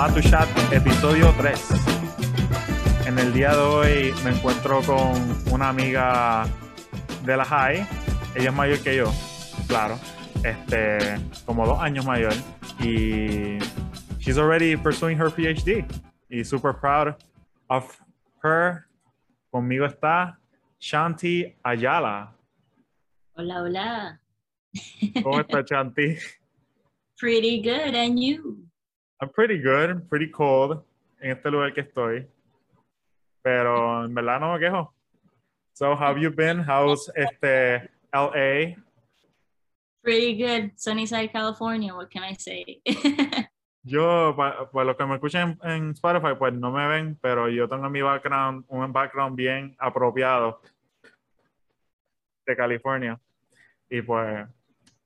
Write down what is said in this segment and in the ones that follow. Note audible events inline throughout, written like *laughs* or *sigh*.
Matu Chat, episodio 3. En el día de hoy me encuentro con una amiga de la high, ella es mayor que yo, claro, este, como dos años mayor, y she's already pursuing her PhD, y super proud of her. Conmigo está Shanti Ayala. Hola, hola. ¿Cómo está Shanti? *laughs* Pretty good, and you? I'm pretty good, pretty cold en este lugar que estoy. Pero en verdad no me quejo. So, how have you been? How's este LA? Pretty good. Sunnyside, California. What can I say? *laughs* Yo, para los que me escuchan en Spotify, pues no me ven, pero yo tengo mi background, un background bien apropiado de California. Y pues,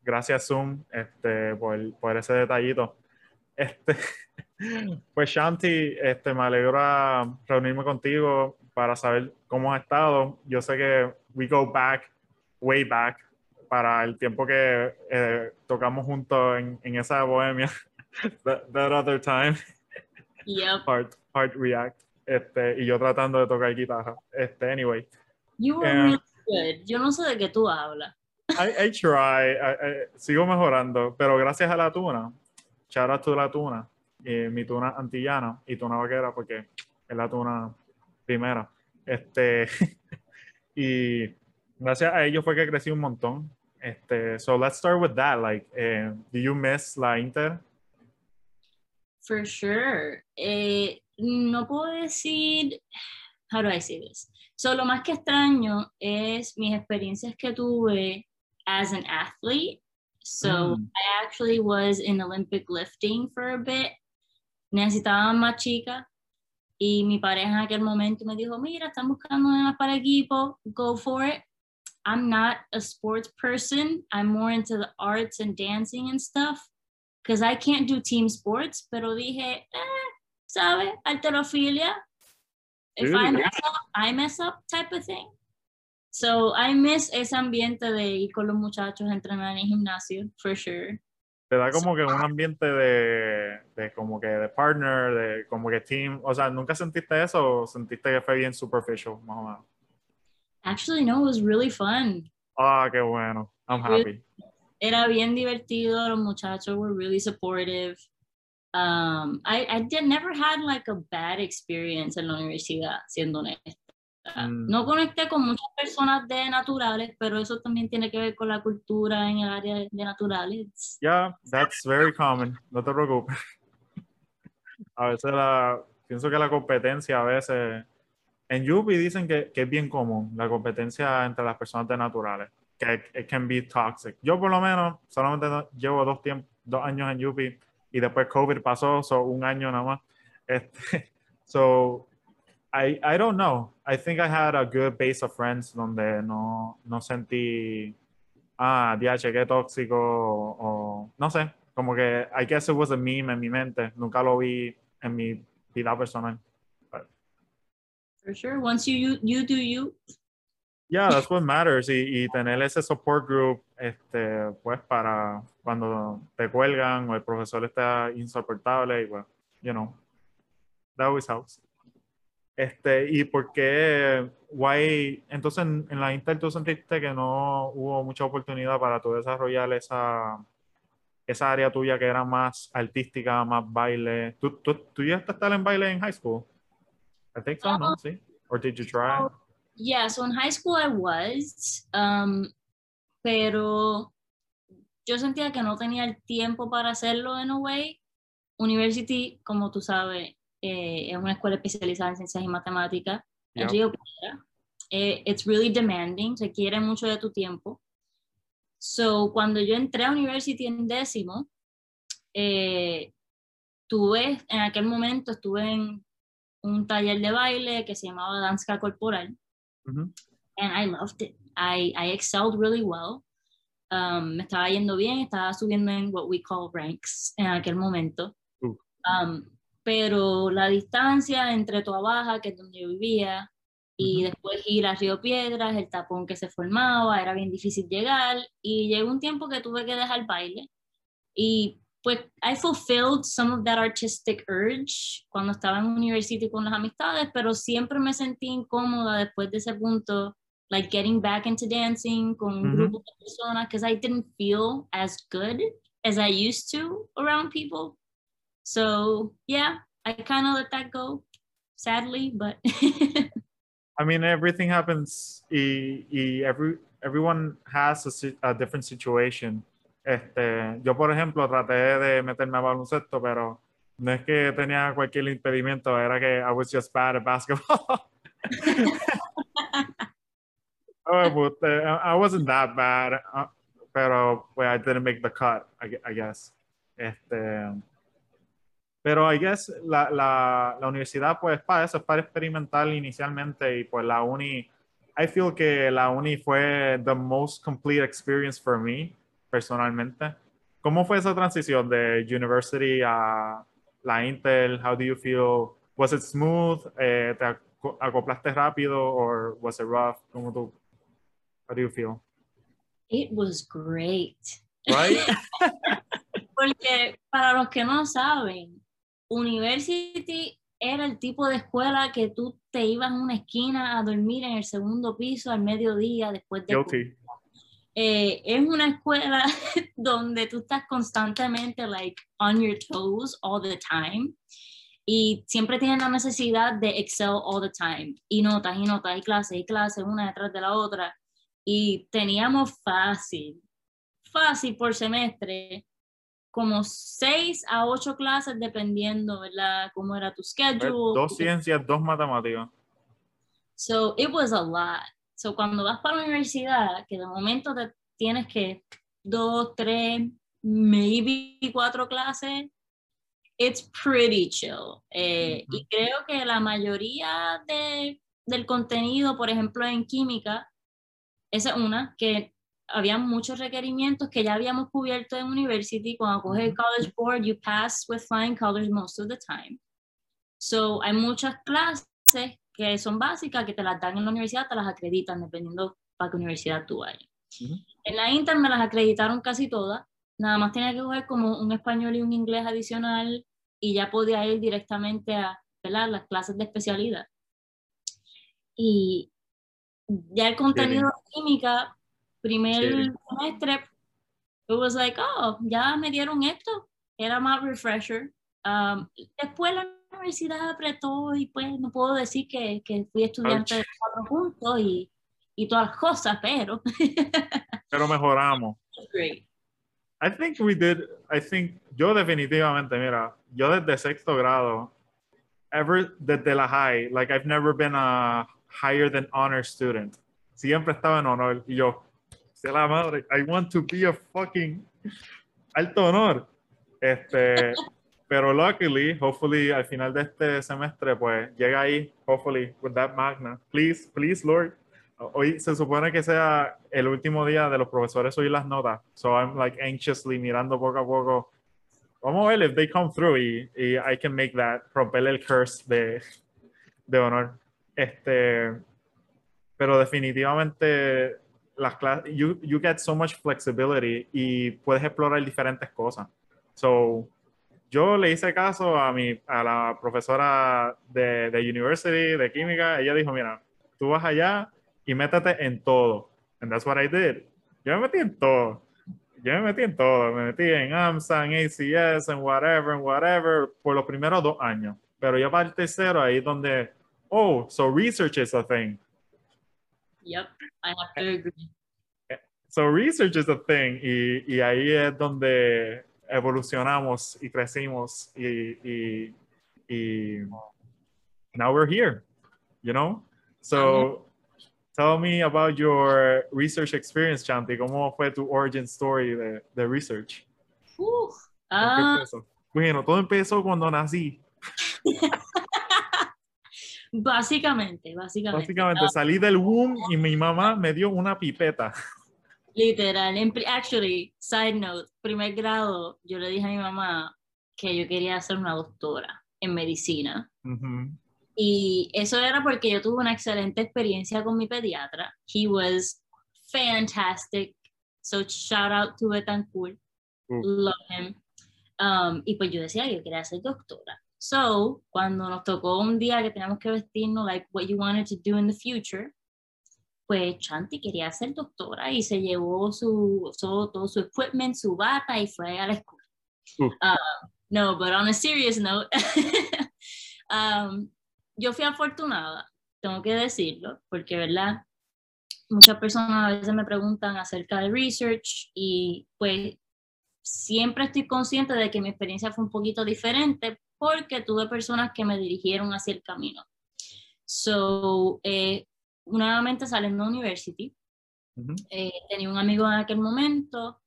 gracias Zoom este, por, por ese detallito. Este, *laughs* pues Shanti, este, me alegra reunirme contigo para saber cómo has estado. Yo sé que we go back, way back, para el tiempo que eh, tocamos juntos en, en esa bohemia. *laughs* that, that other time. Yep. *laughs* Heart, heart react. Este, y yo tratando de tocar guitarra. Este, anyway. You were Eh, really good. Yo no sé de qué tú hablas. I, I try. I- I- sigo mejorando, pero gracias a la tuna. Out to la tuna. eh, mi tuna antillana y tuna vaquera porque es la tuna primera. Este, *laughs* y gracias a ellos fue que crecí un montón. Este, so let's start with that. Like, eh, do you miss la Inter? For sure. Eh, no puedo decir. How do I say this? So, lo más que extraño es mis experiencias que tuve as an athlete. So, Mm. I actually was in Olympic lifting for a bit. Necesitaba más chicas. Y mi pareja en aquel momento me dijo, mira, están buscando unas para equipo, go for it. I'm not a sports person. I'm more into the arts and dancing and stuff. Because I can't do team sports, pero dije, eh, ¿sabes? Alterofilia. If I mess up, I mess up type of thing. So I miss ese ambiente de ir con los muchachos a entrenar en el gimnasio, for sure. te da como que un ambiente de, de como que de partner, de como que team, o sea, ¿nunca sentiste eso o sentiste que fue bien superficial, más o menos? Actually, no, it was really fun. Ah, qué bueno, I'm happy. Era bien divertido, los muchachos were really supportive. Um, I, I did never had like a bad experience en la universidad, siendo honesta. Mm. No conecté con muchas personas de naturales, pero eso también tiene que ver con la cultura en el área de naturales. Yeah, that's very common, no te preocupes. *laughs* A veces la, pienso que la competencia a veces, en Yupi dicen que, que es bien común, la competencia entre las personas de naturales, que it can be toxic. Yo por lo menos solamente llevo dos, tiemp- dos años en Yupi y después COVID pasó, so un año nada más. Este, *laughs* so, I, I don't know. I think I had a good base of friends donde no, no sentí, ah, DH, qué tóxico, o, o no sé, como que I guess it was a meme en mi mente, nunca lo vi en mi vida personal. For sure. Once you, you, you do you. Yeah, that's what matters. Y, y tener ese support group, este, pues para cuando te cuelgan o el profesor está insoportable, y pues, you know, that always helps. Este, y por qué, why, entonces en, en la Inter tú sentiste que no hubo mucha oportunidad para tú desarrollar esa, esa área tuya que era más artística, más baile. ¿Tú, tú, tú llegaste a estar en baile en high school? I think so, ¿no? Sí. Or did you try? Yeah, so in high school I was, um, pero yo sentía que no tenía el tiempo para hacerlo en a way. University, como tú sabes, eh, es una escuela especializada en ciencias y matemáticas en Yep. Río Piedra. Eh, it's really demanding, requiere mucho de tu tiempo. So, cuando yo entré a University en décimo, eh, tuve, en aquel momento estuve en un taller de baile que se llamaba Danza Corporal Ujú. and I loved it. I, I excelled really well. Um, me estaba yendo bien, estaba subiendo en what we call ranks en aquel momento. Um, pero la distancia entre Toa Baja, que es donde yo vivía, y Ujú. después ir a Río Piedras, el tapón que se formaba, era bien difícil llegar, y llegó un tiempo que tuve que dejar baile, y pues I fulfilled some of that artistic urge cuando estaba en university con las amistades, pero siempre me sentí incómoda después de ese punto, like getting back into dancing con un grupo de personas, because I didn't feel as good as I used to around people. So yeah, I kind of let that go, sadly, but. *laughs* I mean, everything happens. Y, y every everyone has a, a different situation. Este, yo, por ejemplo, traté de meterme a baloncesto, pero no es que tenía cualquier impedimento, era que I was just bad at basketball. *laughs* oh, uh, I wasn't that bad, uh, pero pues, I didn't make the cut, I, I guess. Este, pero I guess la, la, la, universidad, pues, para eso, es para experimentar inicialmente y pues la uni, I feel que la uni fue the most complete experience for me personalmente. ¿Cómo fue esa transición de university a la Intel? How do you feel? Was it smooth? Eh, ¿Te acoplaste rápido or was it rough? ¿Cómo tú? How do you feel? It was great. Right? *laughs* Porque para los que no saben, University era el tipo de escuela que tú te ibas a una esquina a dormir en el segundo piso al mediodía después de. Eh, es una escuela *laughs* donde tú estás constantemente like on your toes all the time y siempre tienes la necesidad de excel all the time. Y notas y notas y clases y clases una detrás de la otra. Y teníamos fácil, fácil por semestre como seis a ocho clases dependiendo, ¿verdad? Cómo era tu schedule. Dos ciencias, dos matemáticas. So it was a lot. So, cuando vas para la universidad, que de momento te tienes que dos, tres, maybe cuatro clases, it's pretty chill. Eh, y creo que la mayoría de, del contenido, por ejemplo, en química, esa es una, que había muchos requerimientos que ya habíamos cubierto en university. Cuando coges el College Board, you pass with flying colors most of the time. So, hay muchas clases que son básicas, que te las dan en la universidad, te las acreditan dependiendo para qué universidad tú vayas. En la Inter me las acreditaron casi todas, nada más tenía que coger como un español y un inglés adicional y ya podía ir directamente a las clases de especialidad. Y ya el contenido de química, primer semestre, it was like, oh, ya me dieron esto, era más refresher. Um, después la universidad apretó y pues no puedo decir que, que fui estudiante de cuatro puntos y, y todas las cosas, pero... *laughs* pero mejoramos. Great. I think we did, I think, yo definitivamente, mira, yo desde sexto grado, ever desde la high, like I've never been a higher than honor student. Siempre estaba en honor y yo, sé la madre, I want to be a fucking alto honor. Este, pero luckily, hopefully, al final de este semestre, pues llega ahí, hopefully, with that magna. Please, please, Lord. Hoy se supone que sea el último día de los profesores oír las notas. So I'm like anxiously mirando poco a poco. Vamos a ver if they come through y, y I can make that, romper el curse de, de honor. Este, pero definitivamente las clases, you, you get so much flexibility y puedes explorar diferentes cosas. So, yo le hice caso a, mi, a la profesora de, de university, de química. Ella dijo, mira, tú vas allá y métete en todo. And that's what I did. Yo me metí en todo. Yo me metí en todo. Me metí en AMSA, en ACS, en whatever, en whatever, por los primeros dos años. Pero ya para el tercero, ahí donde, oh, so research is a thing. Yep, I have to agree. So research is a thing. Y, y ahí es donde evolucionamos y crecimos y, y, y now we're here, you know? So tell me about your research experience, Chanti. ¿Cómo fue tu origin story de, de research? Uh, uh, bueno, todo empezó cuando nací. *laughs* básicamente, básicamente. Básicamente, salí del womb y mi mamá me dio una pipeta. Literal, actually, side note, primer grado, yo le dije a mi mamá que yo quería ser una doctora en medicina. Y eso era porque yo tuve una excelente experiencia con mi pediatra. He was fantastic. So shout out to Betancourt. Love him. Um, y pues yo decía, yo quería ser doctora. So, cuando nos tocó un día que teníamos que vestirnos, like what you wanted to do in the future, pues Chanti quería ser doctora y se llevó su, todo su equipment, su bata y fue a la escuela. Uh. Uh, no, but on a serious note, *laughs* um, yo fui afortunada, tengo que decirlo, porque, ¿verdad? Muchas personas a veces me preguntan acerca de research y pues siempre estoy consciente de que mi experiencia fue un poquito diferente porque tuve personas que me dirigieron hacia el camino. So, eh, nuevamente saliendo de university, eh, tenía un amigo en aquel momento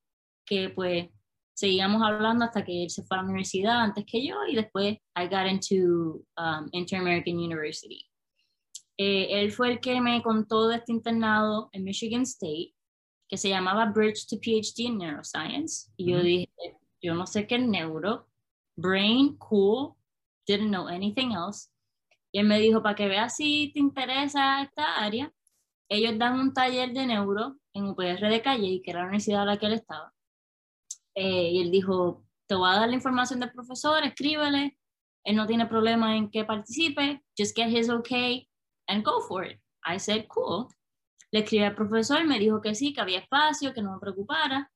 que pues seguíamos hablando hasta que él se fue a la universidad antes que yo y después I got into um, Inter-American University. Eh, él fue el que me contó de este internado en Michigan State que se llamaba Bridge to PhD in Neuroscience. Y yo dije, yo no sé qué neuro, brain, cool, didn't know anything else. Y él me dijo, para que veas si te interesa esta área, ellos dan un taller de neuro en UPR de Calle, que era la universidad a la que él estaba. Eh, y él dijo, te voy a dar la información del profesor, escríbele, él no tiene problema en que participe, just get his okay and go for it. I said, cool. Le escribí al profesor, me dijo que sí, que había espacio, que no me preocupara.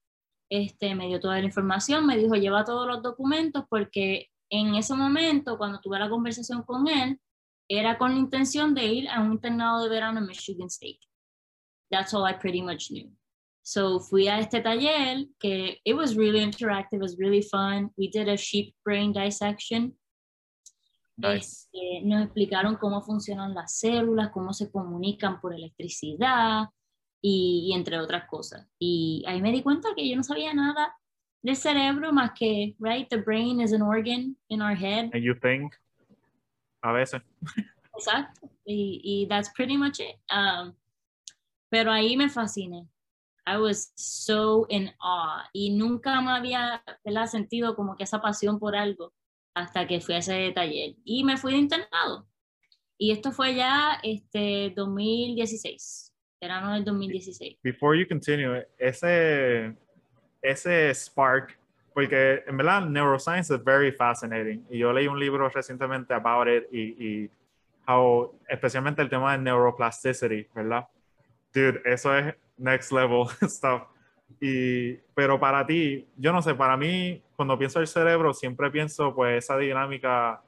Este, me dio toda la información, me dijo, lleva todos los documentos, porque en ese momento, cuando tuve la conversación con él, era con la intención de ir a un internado de verano en Michigan State. That's all I pretty much knew. So fui a este taller que it was really interactive, it was really fun. We did a sheep brain dissection este, nos explicaron cómo funcionan las células, cómo se comunican por electricidad y, entre otras cosas. Y ahí me di cuenta que yo no sabía nada del cerebro más que, right, the brain is an organ in our head. And you think, a veces. Exacto. Y, y that's pretty much it. Um, pero ahí me fasciné. I was so in awe y nunca me había sentido como que esa pasión por algo hasta que fui a ese taller y me fui de internado. Y esto fue ya este 2016, verano del 2016. Before you continue, ese, ese spark, porque en verdad neuroscience is very fascinating. Y yo leí un libro recientemente about it y, y how, especialmente el tema de neuroplasticity, ¿verdad? Dude, eso es next level *laughs* stuff. Y, pero para ti, yo no sé, para mí, cuando pienso el cerebro, siempre pienso pues esa dinámica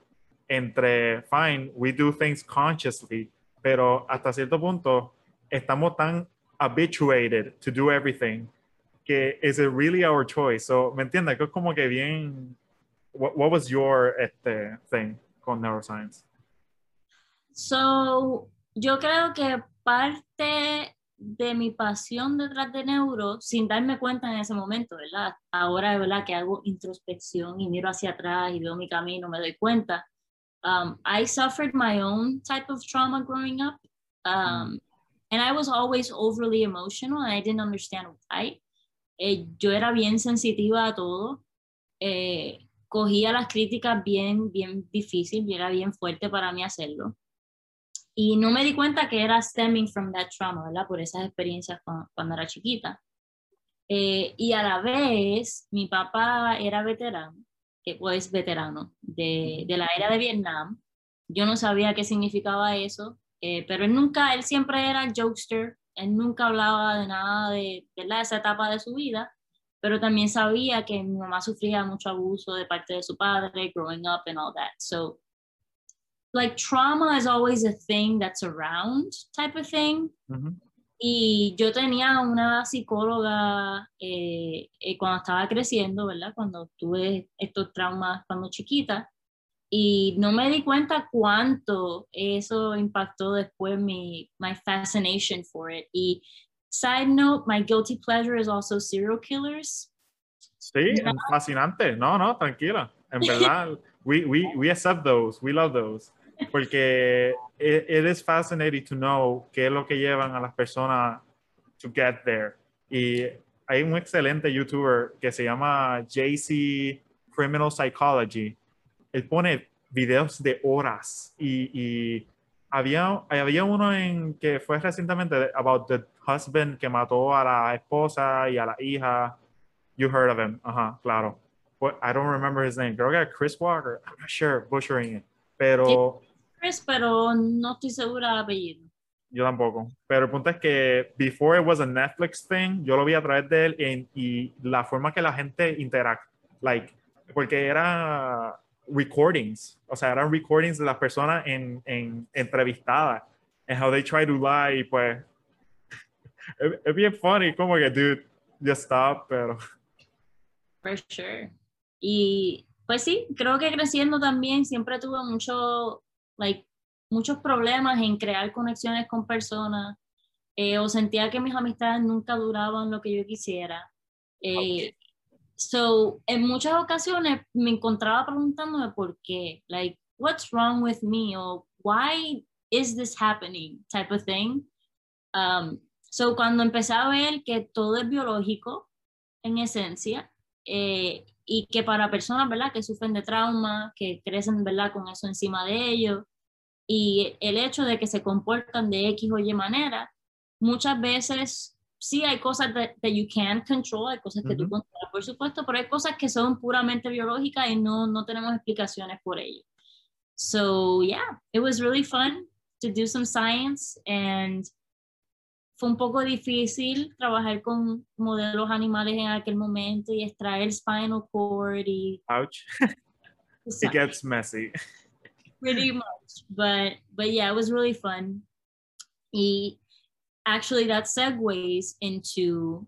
entre, fine, we do things consciously, pero hasta cierto punto estamos tan habituated to do everything que is it really our choice? So, ¿me entiendes? Que es como que bien, what, what was your este, thing con neuroscience? So, yo creo que parte de mi pasión detrás de neuro sin darme cuenta en ese momento, ¿verdad? Ahora, ¿verdad? Que hago introspección y miro hacia atrás y veo mi camino, me doy cuenta. Um, I suffered my own type of trauma growing up. Um, and I was always overly emotional and I didn't understand why. Eh, yo era bien sensitiva a todo. Eh, cogía las críticas bien, bien difícil y era bien fuerte para mí hacerlo. Y no me di cuenta que era stemming from that trauma, ¿verdad? Por esas experiencias cuando, era chiquita. Eh, y a la vez, mi papá era veterano, que pues veterano de, de, la era de Vietnam. Yo no sabía qué significaba eso, eh, pero él nunca, él siempre era jokester, él nunca hablaba de nada de, de esa etapa de su vida, pero también sabía que mi mamá sufría mucho abuso de parte de su padre, growing up and all that. So, like trauma is always a thing that's around type of thing. Y yo tenía una psicóloga eh, eh, cuando estaba creciendo, ¿verdad? Cuando tuve estos traumas cuando chiquita. Y no me di cuenta cuánto eso impactó después mi my fascination for it. Y side note, my guilty pleasure is also serial killers. Sí, fascinante. No, no, tranquila. En *laughs* verdad, we, we, we accept those. We love those porque it, is fascinating to know qué es lo que llevan a las personas to get there. Y hay un excelente youtuber que se llama JC Criminal Psychology. Él pone videos de horas y, y había, había uno en que fue recientemente about the husband que mató a la esposa y a la hija. You heard of him, ajá, claro. what, I don't remember his name. Creo que era Chris Walker. I'm not sure, butchering it. Pero. Chris, pero no estoy segura del apellido. Yo tampoco. Pero el punto es que before it was a Netflix thing, yo lo vi a través de él en, y la forma que la gente interactúa, like, porque era recordings, o sea, eran recordings de las personas en, en entrevistadas, and how they try to lie, y pues, *laughs* es, es bien funny, como que, dude, just stop, pero... For sure. Y pues sí, creo que creciendo también siempre tuve mucho, like, muchos problemas en crear conexiones con personas, eh, o sentía que mis amistades nunca duraban lo que yo quisiera. Eh, So, en muchas ocasiones me encontraba preguntándome por qué, like, what's wrong with me, o why is this happening, type of thing. Um, so, cuando empecé a ver que todo es biológico, en esencia, eh, y que para personas, ¿verdad?, que sufren de trauma, que crecen, ¿verdad?, con eso encima de ellos, y el hecho de que se comportan de X o Y manera, muchas veces sí hay cosas that, that you can control, hay cosas que tú controlas, por supuesto, pero hay cosas que son puramente biológicas y no, no tenemos explicaciones por ello. So, yeah, it was really fun to do some science and fue un poco difícil trabajar con modelos animales en aquel momento y extraer spinal cord y... Ouch. *laughs* it gets messy. Pretty much, but, but yeah, it was really fun. Y actually that segues into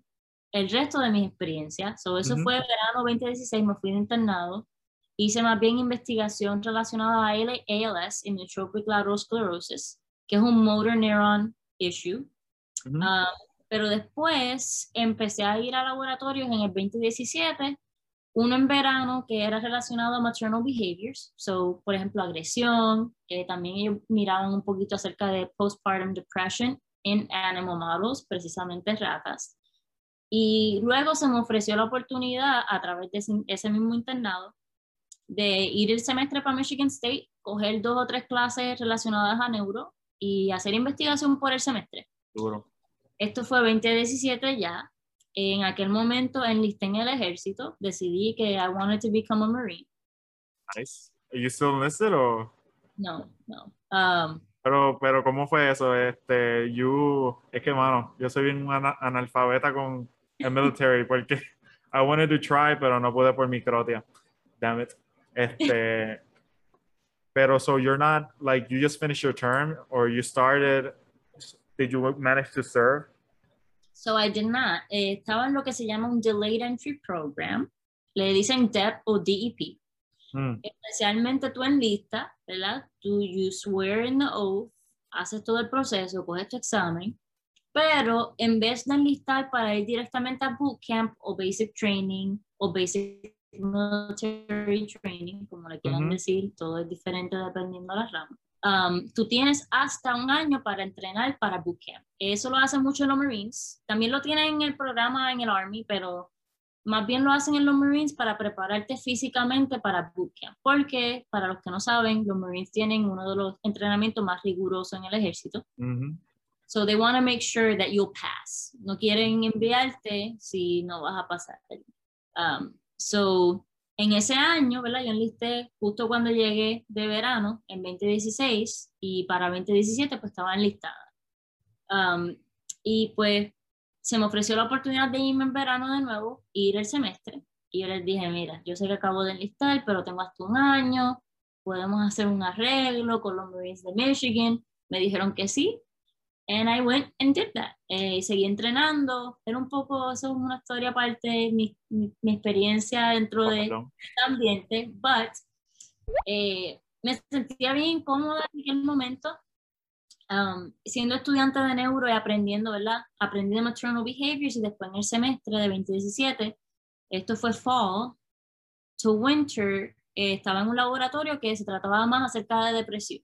el resto de mis experiencias. So, eso fue verano 2016, me fui de internado. Hice más bien investigación relacionada a ALS, Amyotrophic Lateral Sclerosis, que es un motor neuron issue. Ah, pero después empecé a ir a laboratorios en el 2017, uno en verano que era relacionado a maternal behaviors, so, por ejemplo, agresión, que también ellos miraban un poquito acerca de postpartum depression en animal models, precisamente ratas. Y luego se me ofreció la oportunidad a través de ese, mismo internado de ir el semestre para Michigan State, coger dos o tres clases relacionadas a neuro y hacer investigación por el semestre. Seguro. Esto fue 2017 ya. En aquel momento enlisté en el ejército, decidí que I wanted to become a Marine. Nice. Are you still enlisted or? No, no. Um, pero, pero ¿cómo fue eso? Este, you, es que, mano, yo soy bien analfabeta con el military porque *laughs* I wanted to try, pero no pude por mi crotia. Damn it. Este, *laughs* pero so you're not, like, you just finished your term or you started, did you manage to serve? So I did not. Eh, estaba en lo que se llama un Delayed Entry Program. Le dicen DEP o DEP. Mm. Especialmente tú en lista, ¿verdad? Tú you swear in the oath, haces todo el proceso, coges tu examen, pero en vez de enlistar para ir directamente a bootcamp o basic training o basic military training, como le quieran decir, todo es diferente dependiendo de la rama. Um, tú tienes hasta un año para entrenar para bootcamp. Eso lo hacen mucho los Marines. También lo tienen en el programa en el Army, pero más bien lo hacen en los Marines para prepararte físicamente para bootcamp, porque para los que no saben, los Marines tienen uno de los entrenamientos más rigurosos en el ejército. So they want to make sure that you'll pass. No quieren enviarte si no vas a pasar. Um, so en ese año, ¿verdad? Yo enlisté justo cuando llegué de verano, en 2016, y para 2017 pues estaba enlistada. Um, y pues se me ofreció la oportunidad de irme en verano de nuevo, ir el semestre. Y yo les dije, mira, yo sé que acabo de enlistar, pero tengo hasta un año, podemos hacer un arreglo con los Marines de Michigan. Me dijeron que sí. And I went and did that. Eh, seguí entrenando. Era un poco, eso es una historia aparte de mi, mi, experiencia dentro de este ambiente. But eh, me sentía bien cómoda en aquel momento Um, siendo estudiante de neuro y aprendiendo, ¿verdad? Aprendí de maternal behaviors y después en el semestre de 2017, esto fue fall to winter, eh, estaba en un laboratorio que se trataba más acerca de depresión.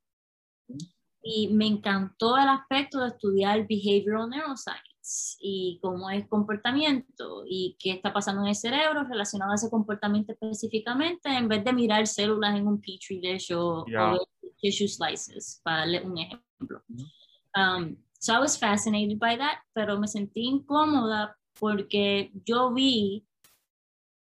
Y me encantó el aspecto de estudiar behavioral neuroscience y cómo es comportamiento y qué está pasando en el cerebro relacionado a ese comportamiento específicamente, en vez de mirar células en un petri dish o, o tissue slices, para darle un ejemplo. Um, so I was fascinated by that, pero me sentí incómoda porque yo vi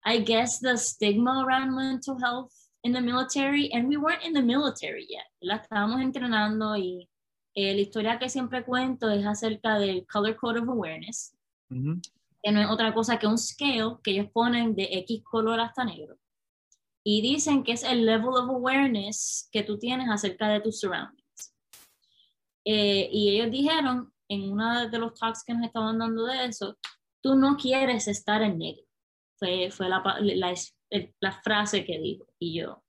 I guess the stigma around mental health in the military, and we weren't in the military yet. La estábamos entrenando y eh, la historia que siempre cuento es acerca del Color Code of Awareness, Ujú. que no es otra cosa que un scale que ellos ponen de X color hasta negro. Y dicen que es el level of awareness que tú tienes acerca de tus surroundings. Eh, y ellos dijeron en uno de los talks que nos estaban dando de eso, tú no quieres estar en negro. Fue, fue la, la, la frase que dijo. Y yo,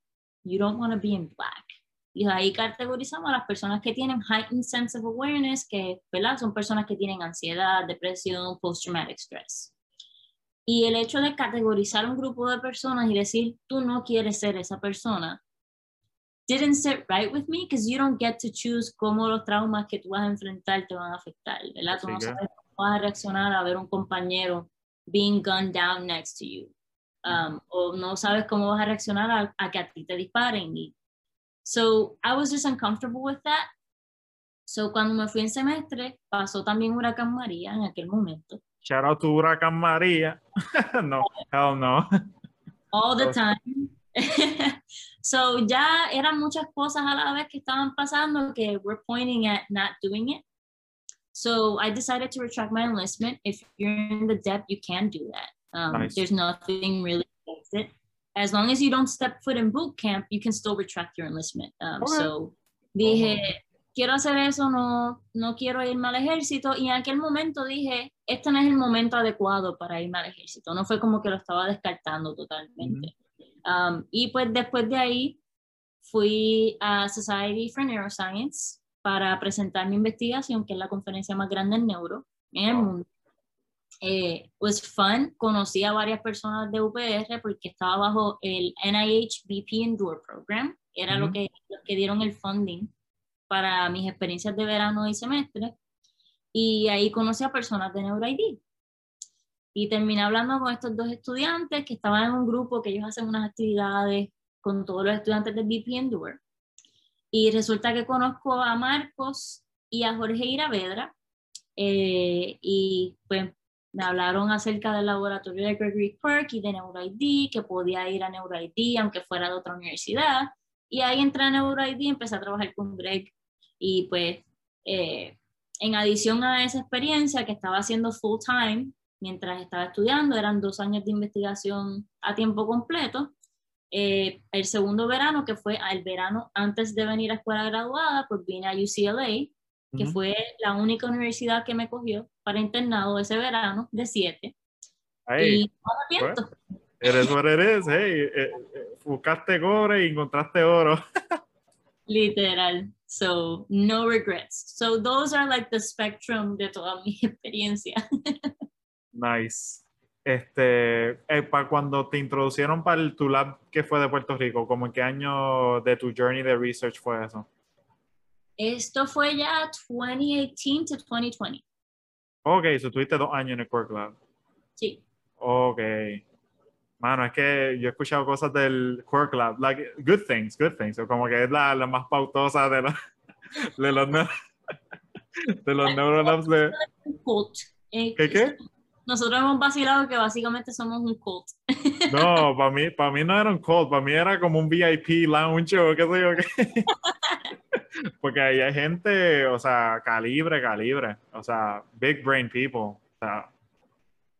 you don't want to be in black. Y ahí categorizamos a las personas que tienen heightened sense of awareness, que ¿verdad? son personas que tienen ansiedad, depresión, post-traumatic stress. Y el hecho de categorizar un grupo de personas y decir, tú no quieres ser esa persona, didn't sit right with me because you don't get to choose cómo los traumas que tú vas a enfrentar te van a afectar, ¿verdad? Tú no sabes cómo vas a reaccionar a ver un compañero being gunned down next to you. Um, o no sabes cómo vas a reaccionar a, a que a ti te disparen. Y, so, I was just uncomfortable with that. So, cuando me fui en semestre, pasó también Huracán María en aquel momento. Shout out to Huracán María. *laughs* no, hell no. all the *laughs* time. *laughs* so ya eran muchas cosas a la vez que estaban pasando que we're pointing at not doing it. So I decided to retract my enlistment. If you're in the depth, you can do that. Um, Nice. There's nothing really against it. As long as you don't step foot in boot camp, you can still retract your enlistment. Um, Okay. So dije, quiero hacer eso, no, no quiero irme al ejército. Y en aquel momento dije, este no es el momento adecuado para irme al ejército. No fue como que lo estaba descartando totalmente. Um, y pues después de ahí fui a Society for Neuroscience para presentar mi investigación, que es la conferencia más grande en neuro en el mundo. Eh, was fun, conocí a varias personas de UPR porque estaba bajo el NIH BP Endure Program, era lo Ujú. que, los que dieron el funding para mis experiencias de verano y semestre. Y ahí conocí a personas de NeuroID. Y terminé hablando con estos dos estudiantes que estaban en un grupo que ellos hacen unas actividades con todos los estudiantes de BP Endure. Y resulta que conozco a Marcos y a Jorge Iravedra. eh, y pues me hablaron acerca del laboratorio de Gregory Quirk y de NeuroID, que podía ir a NeuroID aunque fuera de otra universidad. Y ahí entré a NeuroID y empecé a trabajar con Greg. Y pues, eh, en adición a esa experiencia que estaba haciendo full time mientras estaba estudiando, eran dos años de investigación a tiempo completo. Eh, el segundo verano, que fue el verano antes de venir a escuela graduada, pues vine a UCLA, que Ujú. fue la única universidad que me cogió para internado ese verano de siete. Hey, y no me arrepiento. eres it is. Hey, eh, eh, buscaste cobre y encontraste oro. *laughs* Literal. So, no regrets. So, those are like the spectrum de toda mi *laughs* experiencia. *laughs* Nice. Este, eh, para cuando te introducieron para el tu lab que fue de Puerto Rico, ¿como en qué año de tu journey de research fue eso? Esto fue ya 2018 to 2020. Ok, so tuviste dos años en el Quirk Lab. Sí. Ok. Mano, es que yo he escuchado cosas del Quirk Lab, like, good things, good things, o como que es la, la más pautosa de, los de los, *laughs* de los neurolabs de... Eh, ¿Qué, qué? Nosotros hemos vacilado que básicamente somos un cult. No, para mí, para mí no era un cult, para mí era como un VIP lounge o qué sé yo qué. *laughs* Porque ahí hay gente, o sea, calibre, calibre, o sea, big brain people, o sea,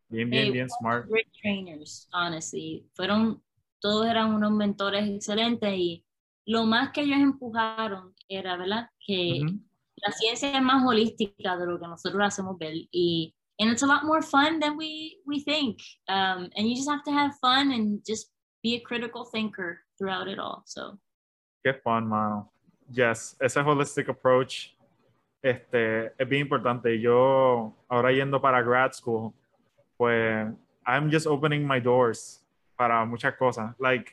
bien, bien, Hey, bien smart. Great trainers, honestly. Fueron, todos eran unos mentores excelentes y lo más que ellos empujaron era, ¿verdad? Que Ujú. la ciencia es más holística de lo que nosotros hacemos ver y and it's a lot more fun than we we think um, and you just have to have fun and just be a critical thinker throughout it all so Qué fun, mano. Yes, ese holistic approach este, es bien importante. Yo, ahora yendo para grad school, pues, I'm just opening my doors para muchas cosas. Like,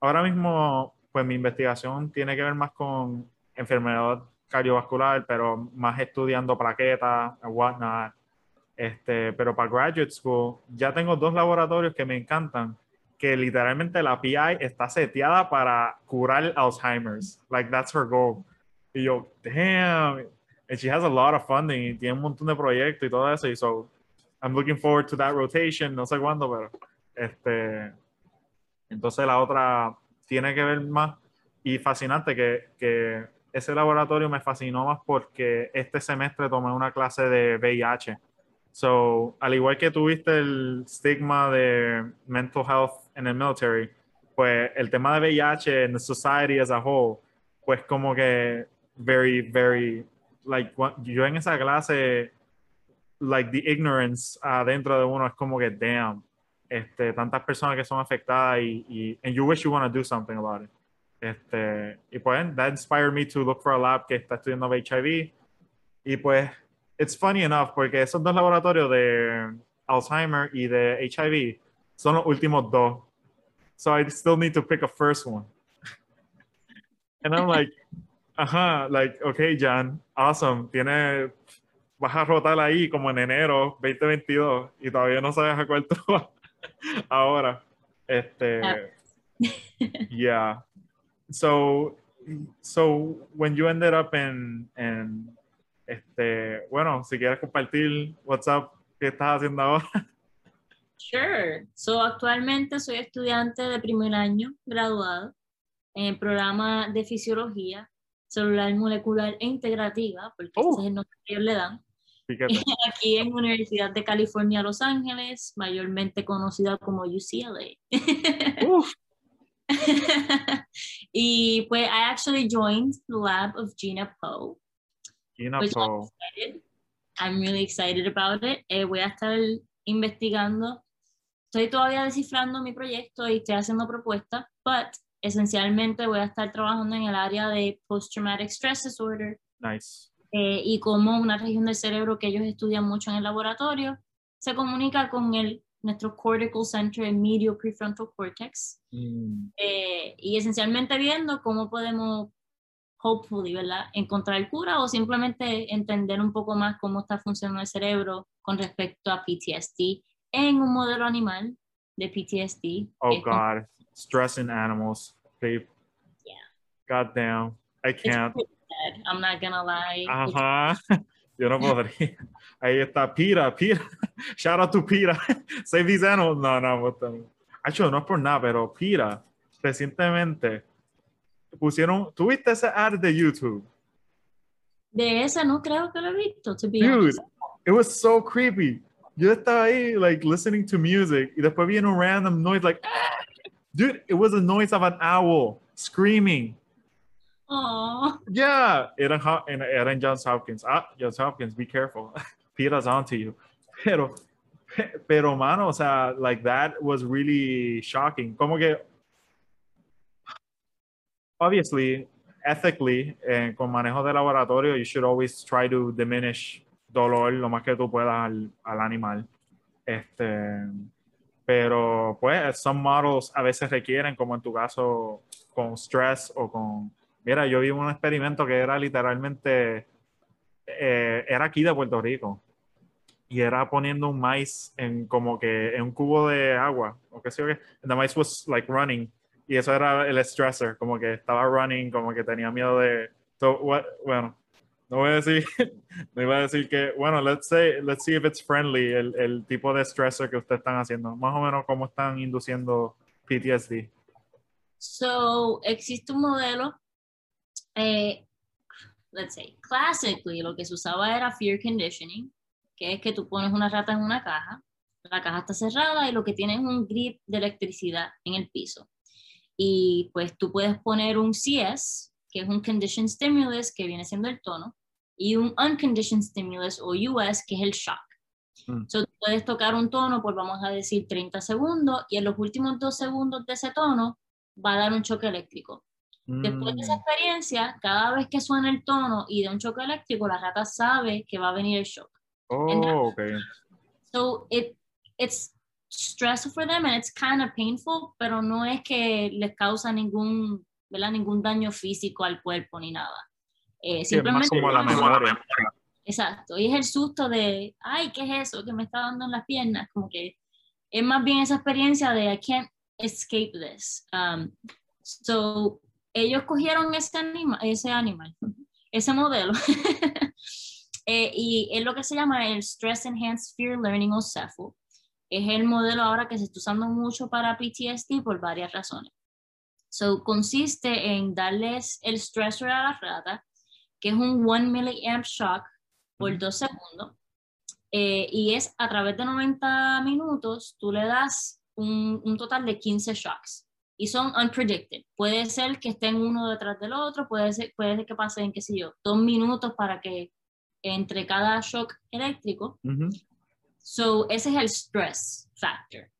ahora mismo, pues, mi investigación tiene que ver más con enfermedad cardiovascular, pero más estudiando plaquetas, whatnot. Este, pero para graduate school, ya tengo dos laboratorios que me encantan que literalmente la PI está seteada para curar Alzheimer's. Like, that's her goal. Y yo, damn. And she has a lot of funding y tiene un montón de proyectos y todo eso. Y so, I'm looking forward to that rotation. No sé cuándo, pero Este, entonces la otra tiene que ver más y fascinante que, que ese laboratorio me fascinó más porque este semestre tomé una clase de VIH. So, al igual que tuviste el estigma de mental health en el military, pues el tema de VIH en la society as a whole, pues como que very, very, like, yo en esa clase, like the ignorance adentro de uno es como que, damn, este, tantas personas que son afectadas y, y and you wish you want to do something about it. Este, y pues, that inspired me to look for a lab que está estudiando HIV. Y pues, it's funny enough, porque esos dos laboratorios de Alzheimer y de HIV son los últimos dos. So I still need to pick a first one. And I'm like, *laughs* ajá, like, okay, Jan, awesome. Tiene, vas a rotar ahí como en enero 2022 y todavía no sabes a cuál tú *laughs* ahora. Este, yeah. So, so when you ended up in, in este, bueno, si quieres compartir WhatsApp, ¿qué estás haciendo ahora? *laughs* Sure. So, actualmente soy estudiante de primer año, graduado, en el programa de fisiología celular molecular e integrativa, porque ese es el nombre que ellos le dan. *laughs* Aquí en la Universidad de California, Los Ángeles, mayormente conocida como UCLA. *laughs* y pues I actually joined the lab of Gina Poe. Gina Poe. I'm, really excited about it. Eh, voy a estar investigando. Estoy todavía descifrando mi proyecto y estoy haciendo propuestas, but esencialmente voy a estar trabajando en el área de post-traumatic stress disorder. Nice. Eh, y como una región del cerebro que ellos estudian mucho en el laboratorio se comunica con el nuestro cortical center, el medio prefrontal cortex, mm. eh, y esencialmente viendo cómo podemos, hopefully, ¿verdad? Encontrar cura o simplemente entender un poco más cómo está funcionando el cerebro con respecto a PTSD en un modelo animal de PTSD. Oh, God. Stress in animals, babe. Yeah. God damn. I can't. I'm not gonna lie. Ajá. *laughs* Yo no podría. Ahí está Pira, Pira. *laughs* Shout out to Pira. *laughs* Save these animals. No, no, Actually, no es por nada, pero Pira, recientemente pusieron. ¿Tuviste ese ad de YouTube? De esa no creo que lo he visto, to be Dude, honest. it was so creepy. Yo estaba ahí, like, listening to music, y después viene un random noise, like, *laughs* dude, it was a noise of an owl screaming. Aww. Yeah, Aaron, Aaron Johns Hopkins. Ah, Johns Hopkins, be careful. *laughs* Peter's on to you. Pero, pero, mano, o sea, like that was really shocking. Como que, obviously, ethically, eh, con manejo de laboratorio, you should always try to diminish dolor lo más que tú puedas al, al animal. Este, pero, pues, some models a veces requieren, como en tu caso, con stress o con Mira, yo vi un experimento que era literalmente, eh, era aquí de Puerto Rico, y era poniendo un maíz en como que en un cubo de agua, o qué sé yo qué, the maíz was like running, y eso era el stressor, como que estaba running, como que tenía miedo de, bueno, no voy a decir, *laughs* no iba a decir que, bueno, let's say, let's see if it's friendly, el, el tipo de stressor que ustedes están haciendo, más o menos cómo están induciendo PTSD. So, existe un modelo eh, let's say, classically lo que se usaba era fear conditioning, que es que tú pones una rata en una caja, la caja está cerrada y lo que tiene es un grip de electricidad en el piso. Y pues tú puedes poner un CS, que es un conditioned stimulus, que viene siendo el tono, y un unconditioned stimulus o US, que es el shock. Mm. So, puedes tocar un tono por, vamos a decir, 30 segundos, y en los últimos dos segundos de ese tono va a dar un choque eléctrico. Después de esa mm. experiencia, cada vez que suena el tono y de un choque eléctrico, la rata sabe que va a venir el shock. Oh, okay. So it, it's stressful for them and it's kind of painful, pero no es que les causa ningún, ¿verdad? ningún daño físico al cuerpo ni nada. Eh, simplemente es como la memoria. Exacto, y es el susto de, ay, ¿qué es eso que me está dando en las piernas? Como que es más bien esa experiencia de I can't escape this. Um, so ellos cogieron ese, anima, ese animal, *laughs* ese modelo, *laughs* eh, y es lo que se llama el Stress Enhanced Fear Learning o CEFL. Es el modelo ahora que se está usando mucho para PTSD por varias razones. So, consiste en darles el stressor a la rata, que es un 1 milliamp shock por 2 segundos, eh, y es a través de 90 minutos, tú le das un, un, total de 15 shocks. Y son unpredicted. Puede ser que estén uno detrás del otro, puede ser, puede ser que pasen, qué sé yo, dos minutos para que entre cada shock eléctrico. So, ese es el stress factor.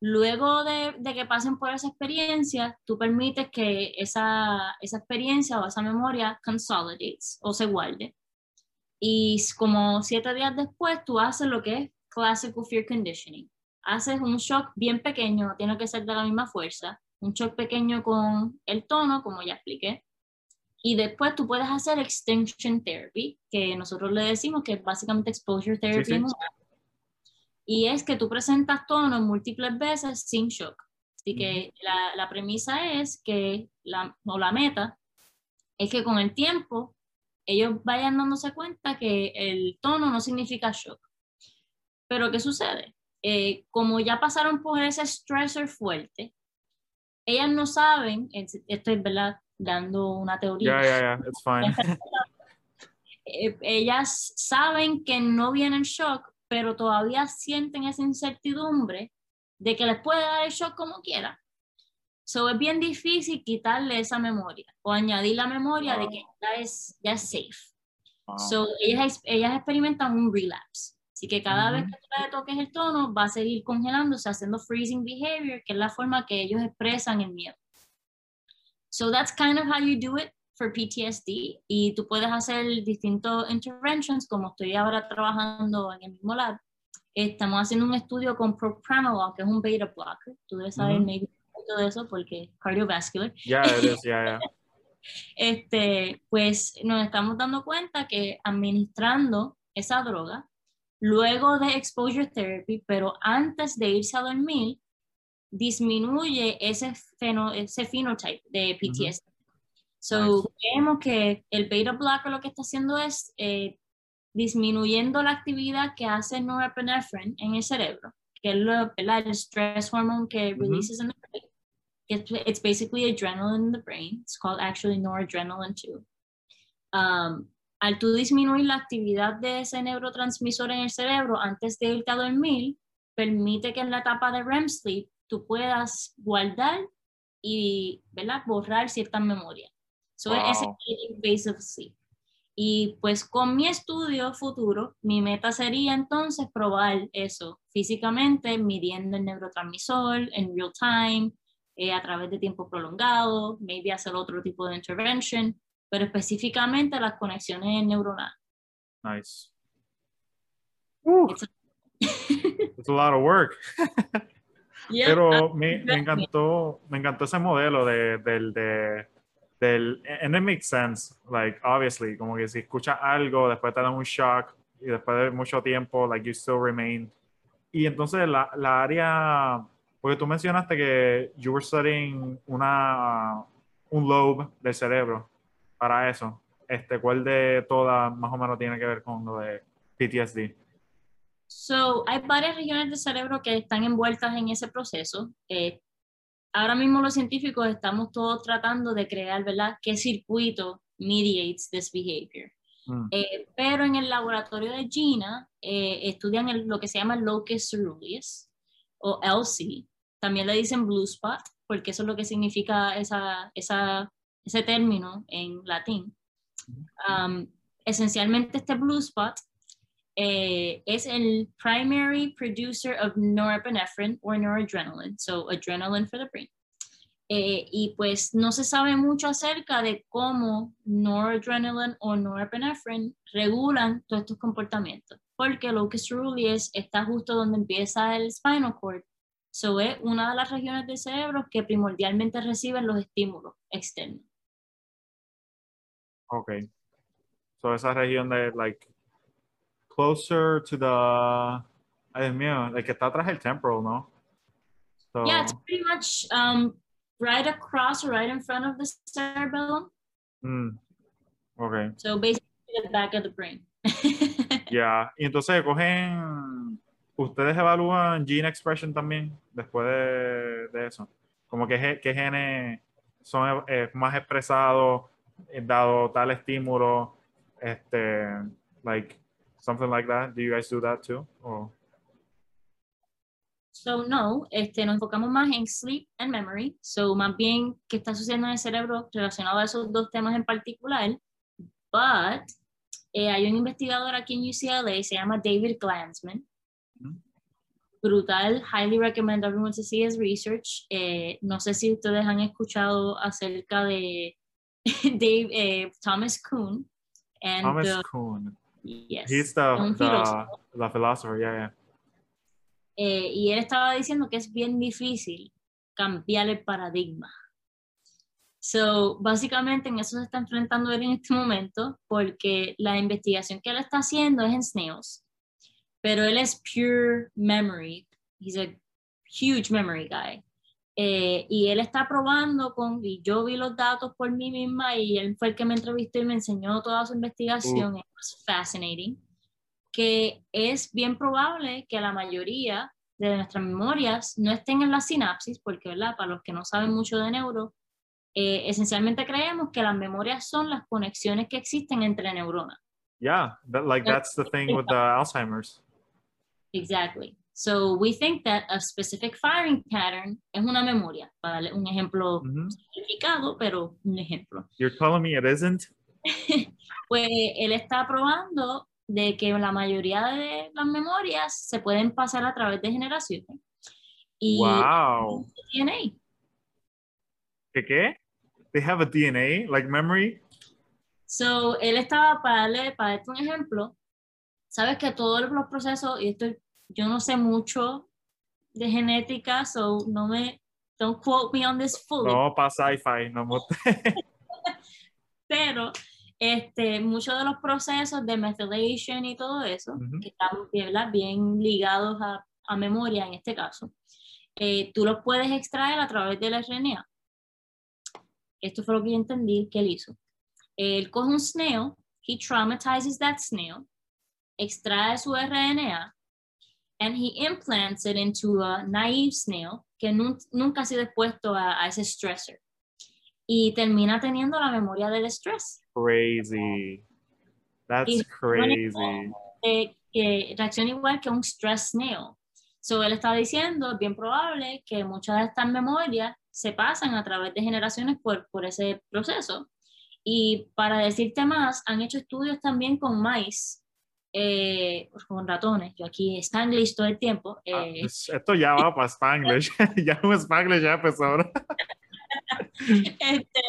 Luego de, de, que pasen por esa experiencia, tú permites que esa, esa experiencia o esa memoria consolidates o se guarde. Y como siete días después, tú haces lo que es classical fear conditioning. Haces un shock bien pequeño, tiene que ser de la misma fuerza, un shock pequeño con el tono, como ya expliqué. Y después tú puedes hacer extinction therapy, que nosotros le decimos que es básicamente exposure therapy. Sí, sí. Y es que tú presentas tono múltiples veces sin shock. Así que la, la, premisa es que, la, o la meta, es que con el tiempo ellos vayan dándose cuenta que el tono no significa shock. Pero ¿qué sucede? Eh, como ya pasaron por ese stressor fuerte, ellas no saben, estoy ¿verdad? dando una teoría. Yeah, yeah, yeah, it's fine. *laughs* Eh, ellas saben que no vienen shock pero todavía sienten esa incertidumbre de que les puede dar el shock como quiera. So es bien difícil quitarle esa memoria o añadir la memoria de que ya es, ya es safe. So ellas, ellas experimentan un relapse. Así que cada vez que tú le toques el tono, va a seguir congelándose, haciendo freezing behavior, que es la forma que ellos expresan el miedo. So that's kind of how you do it for PTSD y tú puedes hacer distintos interventions, como estoy ahora trabajando en el mismo lab. Estamos haciendo un estudio con propranolol, que es un beta blocker. Tú debes saber mm -hmm. de eso porque cardiovascular. Ya, yeah, ya, ya. *laughs* Este, pues nos estamos dando cuenta que administrando esa droga, luego de exposure therapy, pero antes de irse a dormir, disminuye ese, feno, ese phenotype de PTSD. So, vemos que el beta blocker lo que está haciendo es eh, disminuyendo la actividad que hace norepinephrine en el cerebro, que es lo, el stress hormone que releases mm -hmm. brain. It's, it's, basically adrenaline in the brain. It's called actually noradrenaline too. Um, al tú disminuir la actividad de ese neurotransmisor en el cerebro antes de irte a dormir, permite que en la etapa de REM sleep tú puedas guardar y ¿verdad? borrar ciertas memorias. So wow. ese es base of sleep. Y pues con mi estudio futuro, mi meta sería entonces probar eso físicamente, midiendo el neurotransmisor en real time, eh, a través de tiempo prolongado, maybe hacer otro tipo de intervention, pero específicamente las conexiones neuronales. Nice. It's, *laughs* a... it's a lot of work. *laughs* yeah, pero me, me, encantó, me encantó ese modelo de, del de del, and it makes sense, like, obviously, como que si escuchas algo, después te da un shock, y después de mucho tiempo, like, you still remain. Y entonces la, la área, porque tú mencionaste que you were studying una, un lobe del cerebro para eso. Este, ¿Cuál de todas más o menos tiene que ver con lo de PTSD? So, hay varias regiones del cerebro que están envueltas en ese proceso. Eh, ahora mismo los científicos estamos todos tratando de crear, ¿verdad?, qué circuito mediates this behavior. Mm. Eh, pero en el laboratorio de Gina eh, estudian el, lo que se llama locus ceruleus o LC. También le dicen blue spot porque eso es lo que significa esa, esa, ese término en latín. Um, esencialmente este blue spot eh, es el primary producer of norepinephrine or noradrenaline, so adrenaline for the brain. Eh, y pues no se sabe mucho acerca de cómo noradrenaline o norepinephrine regulan todos estos comportamientos, porque locus coeruleus está justo donde empieza el spinal cord, so es una de las regiones del cerebro que primordialmente reciben los estímulos externos. Ok. So esa región de like closer to the, ay Dios mío, el que está atrás del temporal, ¿no? So, yeah, it's pretty much um, right across right in front of the cerebellum. Mm, okay. So basically the back of the brain. *laughs* yeah, y entonces cogen, ¿Ustedes evalúan gene expression también después de, de eso? Como que qué genes son eh, más expresados eh, dado tal estímulo, este, like something like that. Do you guys do that too? Or? So no, este, nos enfocamos más en sleep and memory. So más bien qué está sucediendo en el cerebro relacionado a esos dos temas en particular. But eh, hay un investigador aquí en UCLA, se llama David Glansman. Brutal, highly recommend everyone to see his research. Eh, no sé si ustedes han escuchado acerca de *laughs* Dave, eh, Thomas Kuhn. And Thomas Kuhn. Yes. He's the, the, the philosopher, yeah, yeah. Eh, y él estaba diciendo que es bien difícil cambiar el paradigma. So, básicamente en eso se está enfrentando él en este momento, porque la investigación que él está haciendo es en snails, pero él es pure memory, he's a huge memory guy. Eh, y él está probando con, y yo vi los datos por mí misma y él fue el que me entrevistó y me enseñó toda su investigación, it was fascinating que es bien probable que la mayoría de nuestras memorias no estén en la sinapsis, porque ¿verdad? para los que no saben mucho de neuro, eh, esencialmente creemos que las memorias son las conexiones que existen entre neuronas. Yeah, that, like that's the thing with the Alzheimer's. Exactly. So we think that a specific firing pattern es una memoria. Para darle un ejemplo mm simplificado, pero un ejemplo. You're telling me it isn't? *laughs* pues él está probando de que la mayoría de las memorias se pueden pasar a través de generaciones. Y wow. DNA. ¿Qué qué? They have a DNA, like memory. So, él estaba, para darle, para darte un ejemplo, sabes que todos los procesos, y esto yo no sé mucho de genética, so no me, don't quote me on this fully. No, para sci-fi, no. *laughs* Pero este, muchos de los procesos de methylation y todo eso, que están bien ligados a, a, memoria en este caso, eh, tú los puedes extraer a través del RNA. Esto fue lo que yo entendí que él hizo. Él coge un snail, he traumatizes that snail, extrae su RNA, and he implants it into a naive snail que nunca ha sido expuesto a, a ese stressor. Y termina teniendo la memoria del estrés crazy. That's crazy. que reacciona igual que un stress snail. So, él está diciendo, es bien probable que muchas de estas memorias se pasan a través de generaciones por, por ese proceso. Y para decirte más, han hecho estudios también con maíz, eh, con ratones. Yo aquí Spanglish todo el tiempo. Ah, eh. esto ya va para *laughs* *laughs* Spanglish. ya un Spanglish ya empezó ahora. *laughs* este,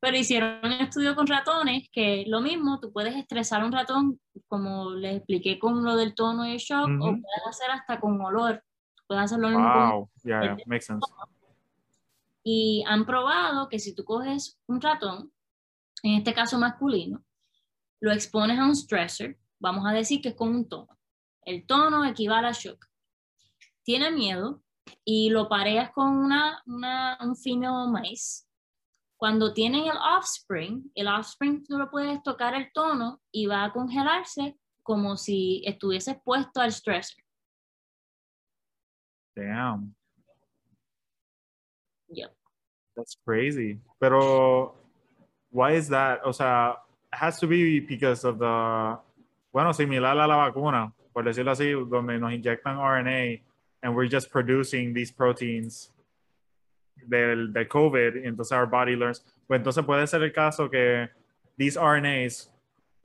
pero hicieron un estudio con ratones que lo mismo, tú puedes estresar un ratón, como les expliqué con lo del tono y el shock, o puedes hacer hasta con olor. Puedes hacer lo mismo wow. yeah, makes sense. Y han probado que si tú coges un ratón, en este caso masculino, lo expones a un stressor, vamos a decir que es con un tono. El tono equivale a shock. Tiene miedo y lo pareas con una, una un female mice cuando tienen el offspring, el offspring tú lo puedes tocar el tono y va a congelarse como si estuviese expuesto al stressor. Damn. Yep. That's crazy. Pero, why is that? O sea, it has to be because of the, bueno, similar a la vacuna, por decirlo así, donde nos inyectan RNA and we're just producing these proteins del, del COVID, entonces our body learns. Pues entonces puede ser el caso que these RNAs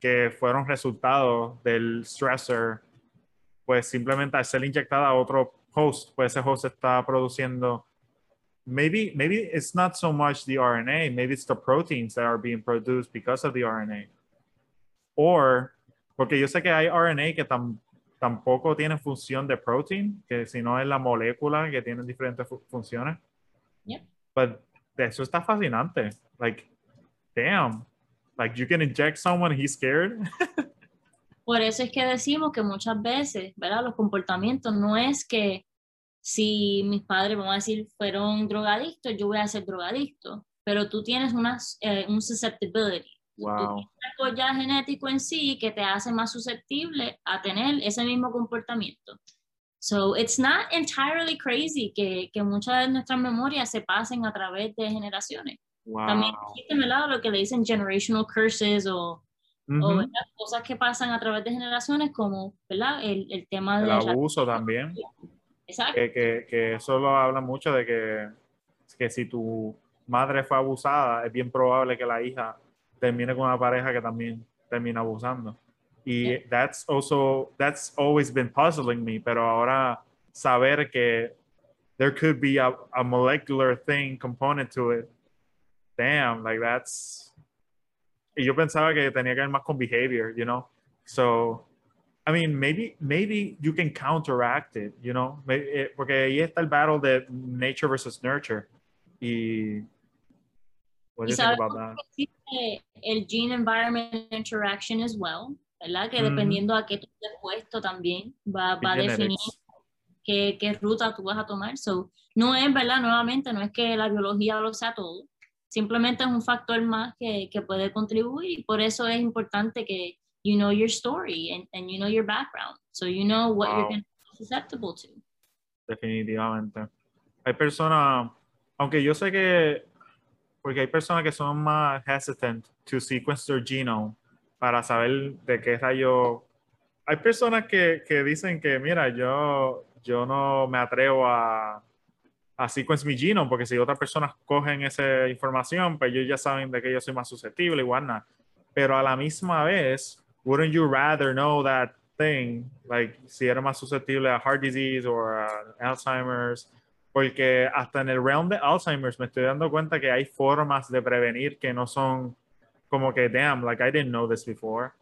que fueron resultado del stressor, pues simplemente al ser inyectada a otro host, pues ese host está produciendo maybe maybe it's not so much the RNA, maybe it's the proteins that are being produced because of the RNA. Or, porque yo sé que hay RNA que tampoco tiene función de protein, que si no es la molécula que tiene diferentes funciones. Yep. But eso está fascinante. Like, damn. Like, you can inject someone, he's scared. *laughs* Por eso es que decimos que muchas veces, ¿verdad? Los comportamientos no es que si mis padres, vamos a decir, fueron drogadictos, yo voy a ser drogadicto. Pero tú tienes una, eh, un susceptibility. Wow. Algo ya genético en sí que te hace más susceptible a tener ese mismo comportamiento. So it's not entirely crazy que, que muchas de nuestras memorias se pasen a través de generaciones. Wow. También existe ¿verdad? lo que le dicen generational curses o, Ujú. o ¿verdad? cosas que pasan a través de generaciones como ¿verdad? El, el tema El de... la- abuso también. Exacto. Que, que, que eso lo habla mucho de que, que si tu madre fue abusada, es bien probable que la hija termine con una pareja que también termina abusando. Y Yeah. that's also, that's always been puzzling me, pero ahora saber que there could be a, a molecular thing component to it, damn, like that's... Y yo pensaba que tenía que ver más con behavior, you know? So, I mean, maybe maybe you can counteract it, you know, eh, porque ahí está el battle de nature versus nurture. Y what do you think about that? El gene environment interaction as well, ¿verdad? Que Ujú. dependiendo a qué tú estés puesto también va, va a definir qué, qué ruta tú vas a tomar. So, no es, ¿verdad? Nuevamente, no es que la biología lo sea todo. Simplemente es un factor más que, que puede contribuir y por eso es importante que you know your story and, and you know your background. So you know what you're Wow. going to be susceptible to. Definitivamente. Hay personas, aunque yo sé que, porque hay personas que son más hesitant to sequence their genome para saber de qué rayo. Hay personas que, que dicen que, mira, yo, yo no me atrevo a, a sequence mi genome porque si otras personas cogen esa información, pues ellos ya saben de que yo soy más susceptible y whatnot. Pero a la misma vez, wouldn't you rather know that thing, like si eres más susceptible a heart disease o a Alzheimer's? Porque hasta en el realm de Alzheimer's me estoy dando cuenta que hay formas de prevenir que no son como que, damn, like I didn't know this before.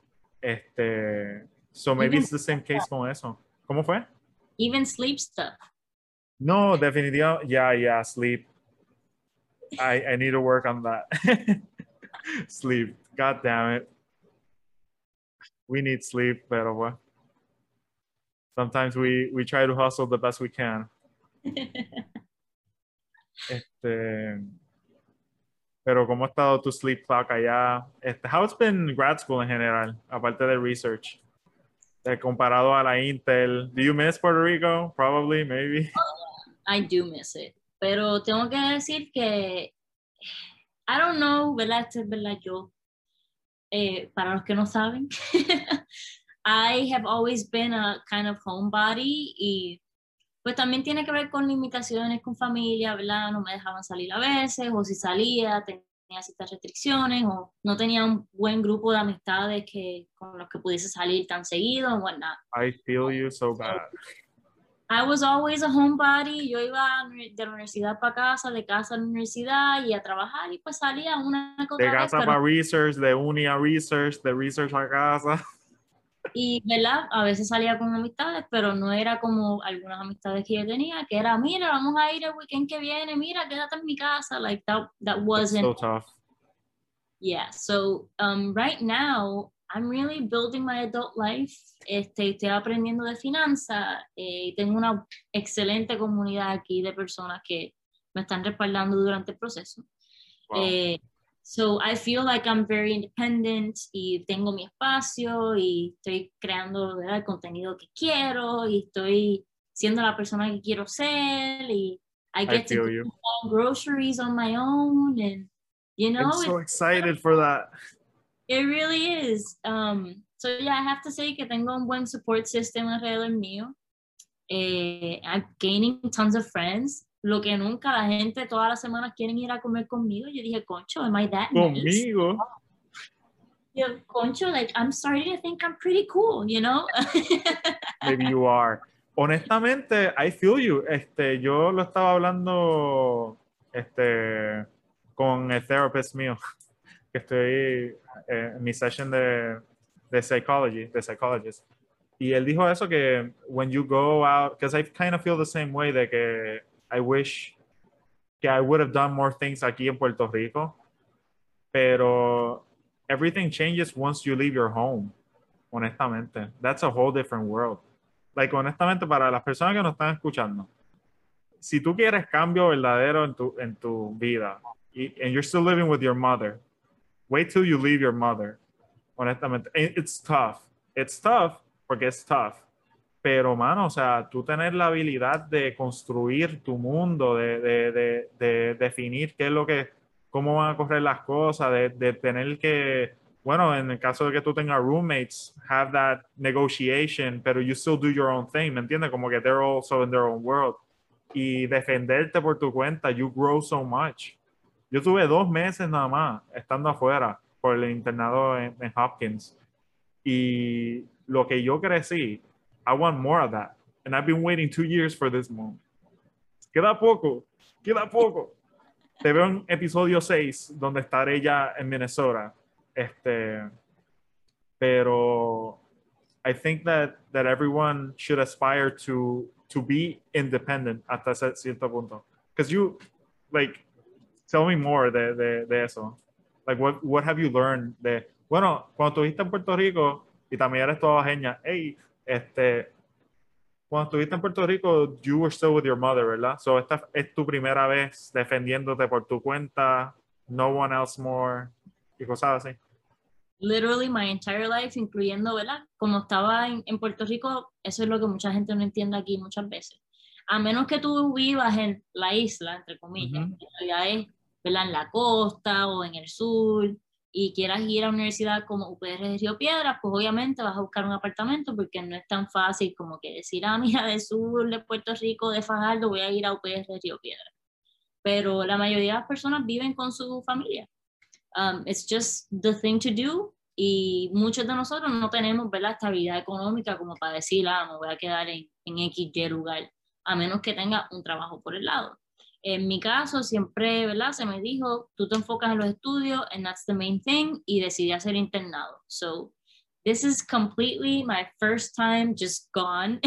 Este, so maybe it's the same case con eso. ¿Cómo fue? Even sleep stuff. No, definitivamente, yeah, yeah, sleep. I, I need to work on that. *laughs* sleep. God damn it. We need sleep, pero well. Sometimes we, we try to hustle the best we can. Este, pero ¿cómo ha estado tu sleep clock allá? Este, how it's been grad school en general, aparte de research? Eh, comparado a la Intel. Do you miss Puerto Rico? Probably, maybe. I do miss it. Pero tengo que decir que, I don't know, ¿verdad? Esto es verdad yo. Eh, para los que no saben, *laughs* I have always been a kind of homebody y pues también tiene que ver con limitaciones con familia, ¿verdad? No me dejaban salir a veces o si salía tenía ciertas restricciones o no tenía un buen grupo de amistades que, con los que pudiese salir tan seguido o whatnot. I feel you so bad. I was always a homebody. Yo iba de la universidad para casa, de casa a la universidad y a trabajar y pues salía una que De vez, casa pero- para research, de uni a research, de research a casa. *laughs* y verdad, a veces salía con amistades, pero no era como algunas amistades que yo tenía, que era, mira, vamos a ir el weekend que viene, mira, quédate en mi casa, like that, that wasn't, so tough. yeah. So um, right now, I'm really building my adult life. Este, estoy aprendiendo de finanzas eh, tengo una excelente comunidad aquí de personas que me están respaldando durante el proceso. Wow. Eh, so I feel like I'm very independent y tengo mi espacio y estoy creando ¿verdad? el contenido que quiero y estoy siendo la persona que quiero ser y I I get to feel do my groceries on my own and you know I'm so excited for that. it really is. Um, so yeah, I have to say que tengo un buen support system alrededor mío. Eh, I'm gaining tons of friends. Lo que nunca la gente todas las semanas quieren ir a comer conmigo. Yo dije, concho, am I that nice? Conmigo. Yo, concho, like, I'm starting to think I'm pretty cool, you know? *laughs* Maybe you are. Honestamente, I feel you. Este, yo lo estaba hablando este, con el therapist mío, *laughs* que estoy eh, en mi session de, de psychology, de psychologist. Y él dijo eso que when you go out, because I kind of feel the same way, de que I wish que I would have done more things aquí in Puerto Rico, pero everything changes once you leave your home, honestamente. That's a whole different world. Like, honestamente, para las personas que nos están escuchando, si tú quieres cambio verdadero en tu, en tu vida, y, and you're still living with your mother, wait till you leave your mother. Honestamente, it's tough. It's tough porque it's tough. Pero, mano, o sea, tú tener la habilidad de construir tu mundo, de, de, de, de definir qué es lo que, cómo van a correr las cosas, de, tener que, bueno, en el caso de que tú tengas roommates, have that negotiation, pero you still do your own thing, ¿me entiendes? Como que they're also in their own world. Y defenderte por tu cuenta, you grow so much. Yo tuve dos meses nada más estando afuera por el internado en Hopkins. Y lo que yo crecí, I want more of that. And I've been waiting two years for this moment. Queda poco, queda poco. Te veo en episodio 6, donde estaré ya en Minnesota. Este, pero I think that, that everyone should aspire to, to be independent hasta cierto punto. Because you, like, tell me more de, de, de eso. Like, what, what have you learned de, bueno, cuando estuviste en Puerto Rico y también eres toda genia, hey, este, cuando estuviste en Puerto Rico, you were still with your mother, ¿verdad? So esta es tu primera vez defendiéndote por tu cuenta, no one else more, y cosas así. Literally my entire life, incluyendo, ¿verdad? Como estaba en, en Puerto Rico, eso es lo que mucha gente no entiende aquí muchas veces. A menos que tú vivas en la isla, entre comillas, Ujú. en realidad es, ¿verdad? En la costa o en el sur, y quieras ir a una universidad como UPR de Río Piedras, pues obviamente vas a buscar un apartamento porque no es tan fácil como que decir, ah, mira, de sur de Puerto Rico, de Fajardo, voy a ir a UPR de Río Piedras. Pero la mayoría de las personas viven con su familia. Um, it's just the thing to do y muchos de nosotros no tenemos ¿verdad? estabilidad económica como para decir, ah, me voy a quedar en, en XY lugar, a menos que tenga un trabajo por el lado. En mi caso, siempre, ¿verdad? Se me dijo, tú te enfocas en los estudios, and that's the main thing, y decidí hacer internado. So, this is completely my first time just gone,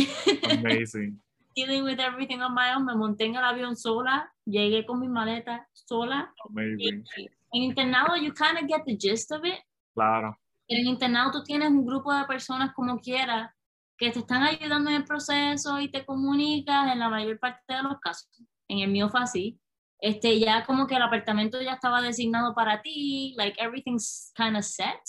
Amazing. *laughs* dealing with everything on my own. Me monté en el avión sola, llegué con mi maleta sola. Amazing. En internado, you kind of get the gist of it. Claro. En internado tú tienes un grupo de personas como quiera que te están ayudando en el proceso y te comunicas en la mayor parte de los casos. En el mío fue así. Este, ya como que el apartamento ya estaba designado para ti, like everything's kind of set.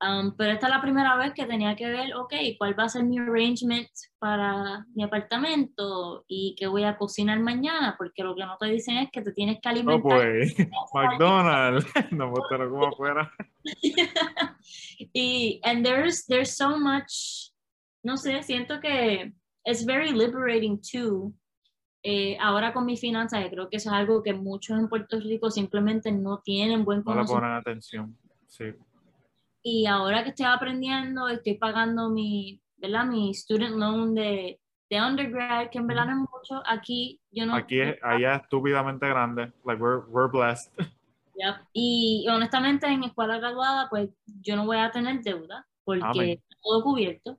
Um, pero esta es la primera vez que tenía que ver, ok, cuál va a ser mi arrangement para mi apartamento y qué voy a cocinar mañana, porque lo que no te dicen es que te tienes que Oh alimentar. boy. *laughs* *laughs* McDonald's. *laughs* No me lo como afuera. y and there's there's so much no sé siento que it's very liberating too eh, ahora con mis finanzas yo creo que eso es algo que muchos en Puerto Rico simplemente no tienen buen No le conocimiento ponen atención. Sí. y ahora que estoy aprendiendo estoy pagando mi verdad mi student loan de de undergrad que en verdad no es mucho aquí yo no Aquí es, allá es estúpidamente grande. Like we're, we're blessed. *laughs* Yep. Y honestamente en escuela graduada pues yo no voy a tener deuda porque Amén. está todo cubierto.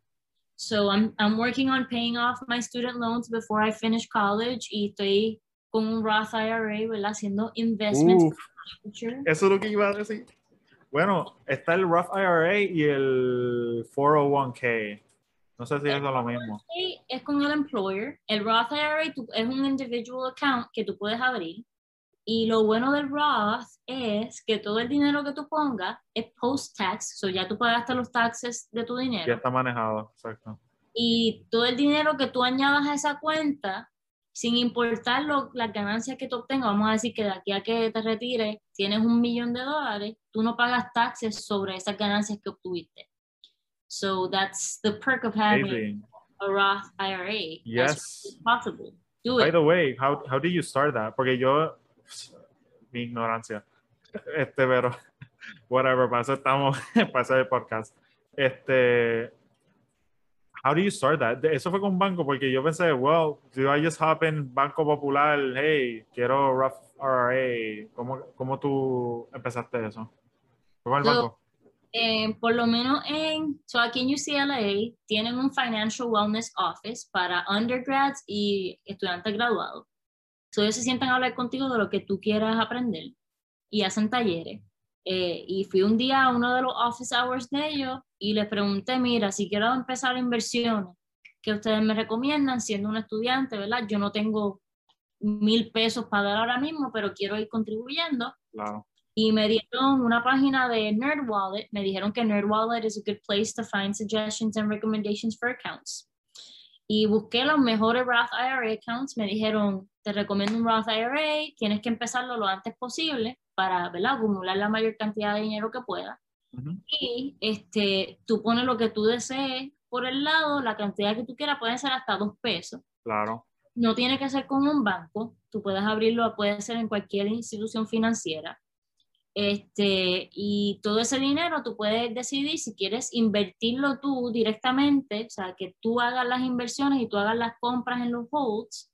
So I'm, I'm working on paying off my student loans before I finish college y estoy con un Roth IRA, ¿verdad? Haciendo investments eso es lo que iba a decir. Bueno, está el Roth IRA y el 401k. No sé si eso es lo mismo. Es con el employer. El Roth IRA tú- es un individual account que tú puedes abrir. Y lo bueno del Roth es que todo el dinero que tú pongas es post-tax, so ya tú pagaste los taxes de tu Ya dinero. está manejado, exacto. Y todo el dinero que tú añadas a esa cuenta, sin importar lo- las ganancias que tú obtengas, vamos a decir que de aquí a que te retires tienes un millón de dólares, tú no pagas taxes sobre esas ganancias que obtuviste. So that's the perk of having Amazing. a Roth IRA. Yes. as possible. Do By it. the way, how, how did you start that? Porque yo, mi ignorancia, este, pero, *laughs* whatever, para eso estamos, *laughs* para hacer el podcast. Este, how do you start that? Eso fue con un banco, porque yo pensé, well, do I just hop in Banco Popular, hey, quiero Rough RRA, ¿cómo, cómo tú empezaste eso? ¿Fue con el So, banco? Eh, por lo menos en, so aquí en UCLA tienen un Financial Wellness Office para undergrads y estudiantes graduados. So ellos se sientan a hablar contigo de lo que tú quieras aprender y hacen talleres. Eh, y fui un día a uno de los office hours de ellos y les pregunté, mira, si quiero empezar inversiones, que ustedes me recomiendan siendo un estudiante, ¿verdad? Yo no tengo mil pesos para dar ahora mismo, pero quiero ir contribuyendo Claro. y me dieron una página de NerdWallet. Me dijeron que NerdWallet is a good place to find suggestions and recommendations for accounts. y busqué los mejores Roth IRA accounts. Me dijeron, te recomiendo un Roth IRA, tienes que empezarlo lo antes posible para ¿verdad? acumular la mayor cantidad de dinero que puedas. Y este, tú pones lo que tú desees por el lado, la cantidad que tú quieras, puede ser hasta dos pesos. Claro. No tiene que ser con un banco, tú puedes abrirlo, puede ser en cualquier institución financiera. Este, y todo ese dinero tú puedes decidir si quieres invertirlo tú directamente, o sea, que tú hagas las inversiones y tú hagas las compras en los holds,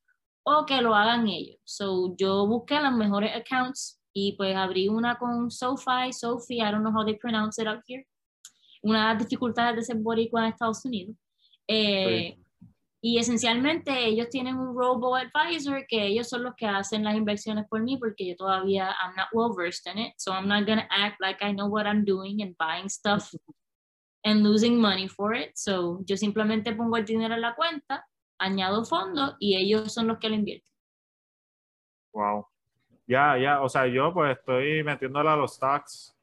o que lo hagan ellos. So, yo busqué los mejores accounts y pues abrí una con SoFi, Sophie, I don't know how they pronounce it out here. Una de las dificultades de ser boricua en Estados Unidos. Eh, y esencialmente ellos tienen un robo advisor que ellos son los que hacen las inversiones por mí porque yo todavía I'm not well versed in it. So I'm not going to act like I know what I'm doing and buying stuff *laughs* and losing money for it. So yo simplemente pongo el dinero en la cuenta, añado fondos y ellos son los que lo invierten. Wow. Ya, ya, o sea, yo pues estoy metiéndole a los stocks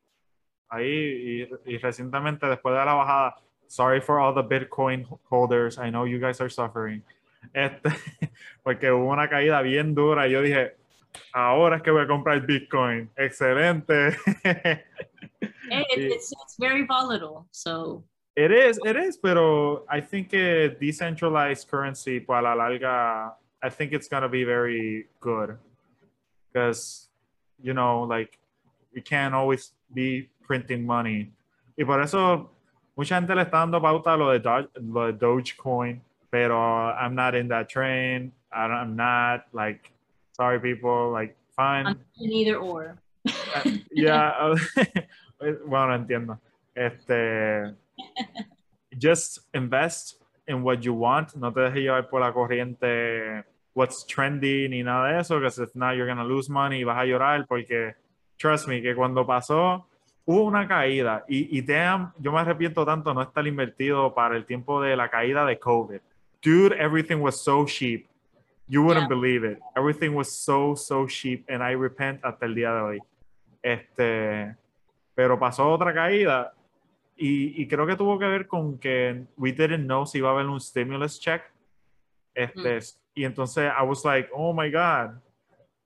ahí y, y recientemente después de la bajada sorry for all the Bitcoin holders. I know you guys are suffering. Este, *laughs* porque hubo una caída bien dura y yo dije, ahora es que voy a comprar Bitcoin. Excelente. *laughs* it's, it's very volatile, so. It is, it is, pero I think a decentralized currency para la larga, I think it's going to be very good. Because, you know, like, you can't always be printing money. Y por eso mucha gente le está dando pauta lo de, Doge, lo de Dogecoin, pero I'm not in that train. I am not like, sorry people, like, fine. I'm neither or. Uh, yeah, *laughs* *laughs* bueno, entiendo. Este, just invest in what you want. No te dejes llevar por la corriente what's trendy ni nada de eso, because if not, you're gonna lose money y vas a llorar porque, trust me, que cuando pasó hubo una caída y, y damn, yo me arrepiento tanto no estar invertido para el tiempo de la caída de COVID. Dude, everything was so cheap. You wouldn't believe it. Everything was so, so cheap and I repent hasta el día de hoy. Este, pero pasó otra caída y, y creo que tuvo que ver con que we didn't know si iba a haber un stimulus check. Este, mm. Y entonces I was like, oh my God,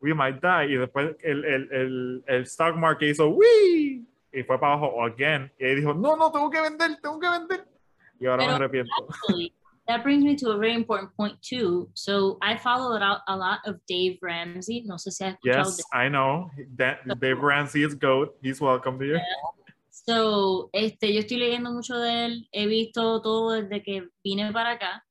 we might die. Y después el, el, el, el stock market hizo, ¡Wii! y fue para abajo again. Y dijo, no, no, tengo que vender, tengo que vender. Y ahora Pero, me arrepiento. Actually, that brings me to a very important point too. So I followed out a lot of Dave Ramsey. No sé si has Yes, I know. That, Dave Ramsey is GOAT. He's welcome here. So, este, yo estoy leyendo mucho de él. He visto todo desde que vine para acá.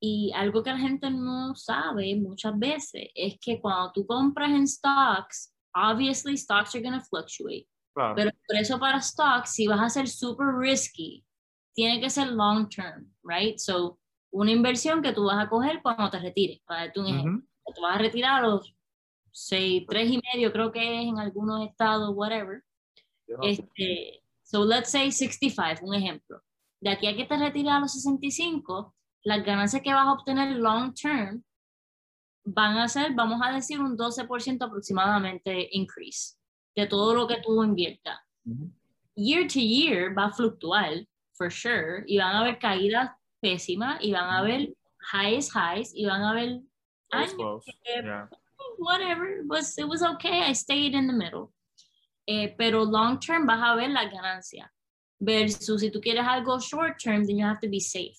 Y algo que la gente no sabe muchas veces es que cuando tú compras en stocks, obviously stocks are going to fluctuate. Pero por eso para stocks, si vas a ser super risky, tiene que ser long term, right? So, una inversión que tú vas a coger cuando te retires, para darte un ejemplo. Tú vas a retirar a los 6, 3 y medio, creo que es en algunos estados, whatever. Este, so, let's say 65, un ejemplo. De aquí a que te retires a los 65, las ganancias que vas a obtener long term van a ser, vamos a decir, un 12% aproximadamente increase de todo lo que tú inviertas. Year to year va a fluctuar, for sure, y van a haber caídas pésimas, y van a haber highs, highs, y van a haber años whatever, it was, it was okay, I stayed in the middle. Eh, pero long term vas a ver la ganancia. Versus si tú quieres algo short term, then you have to be safe.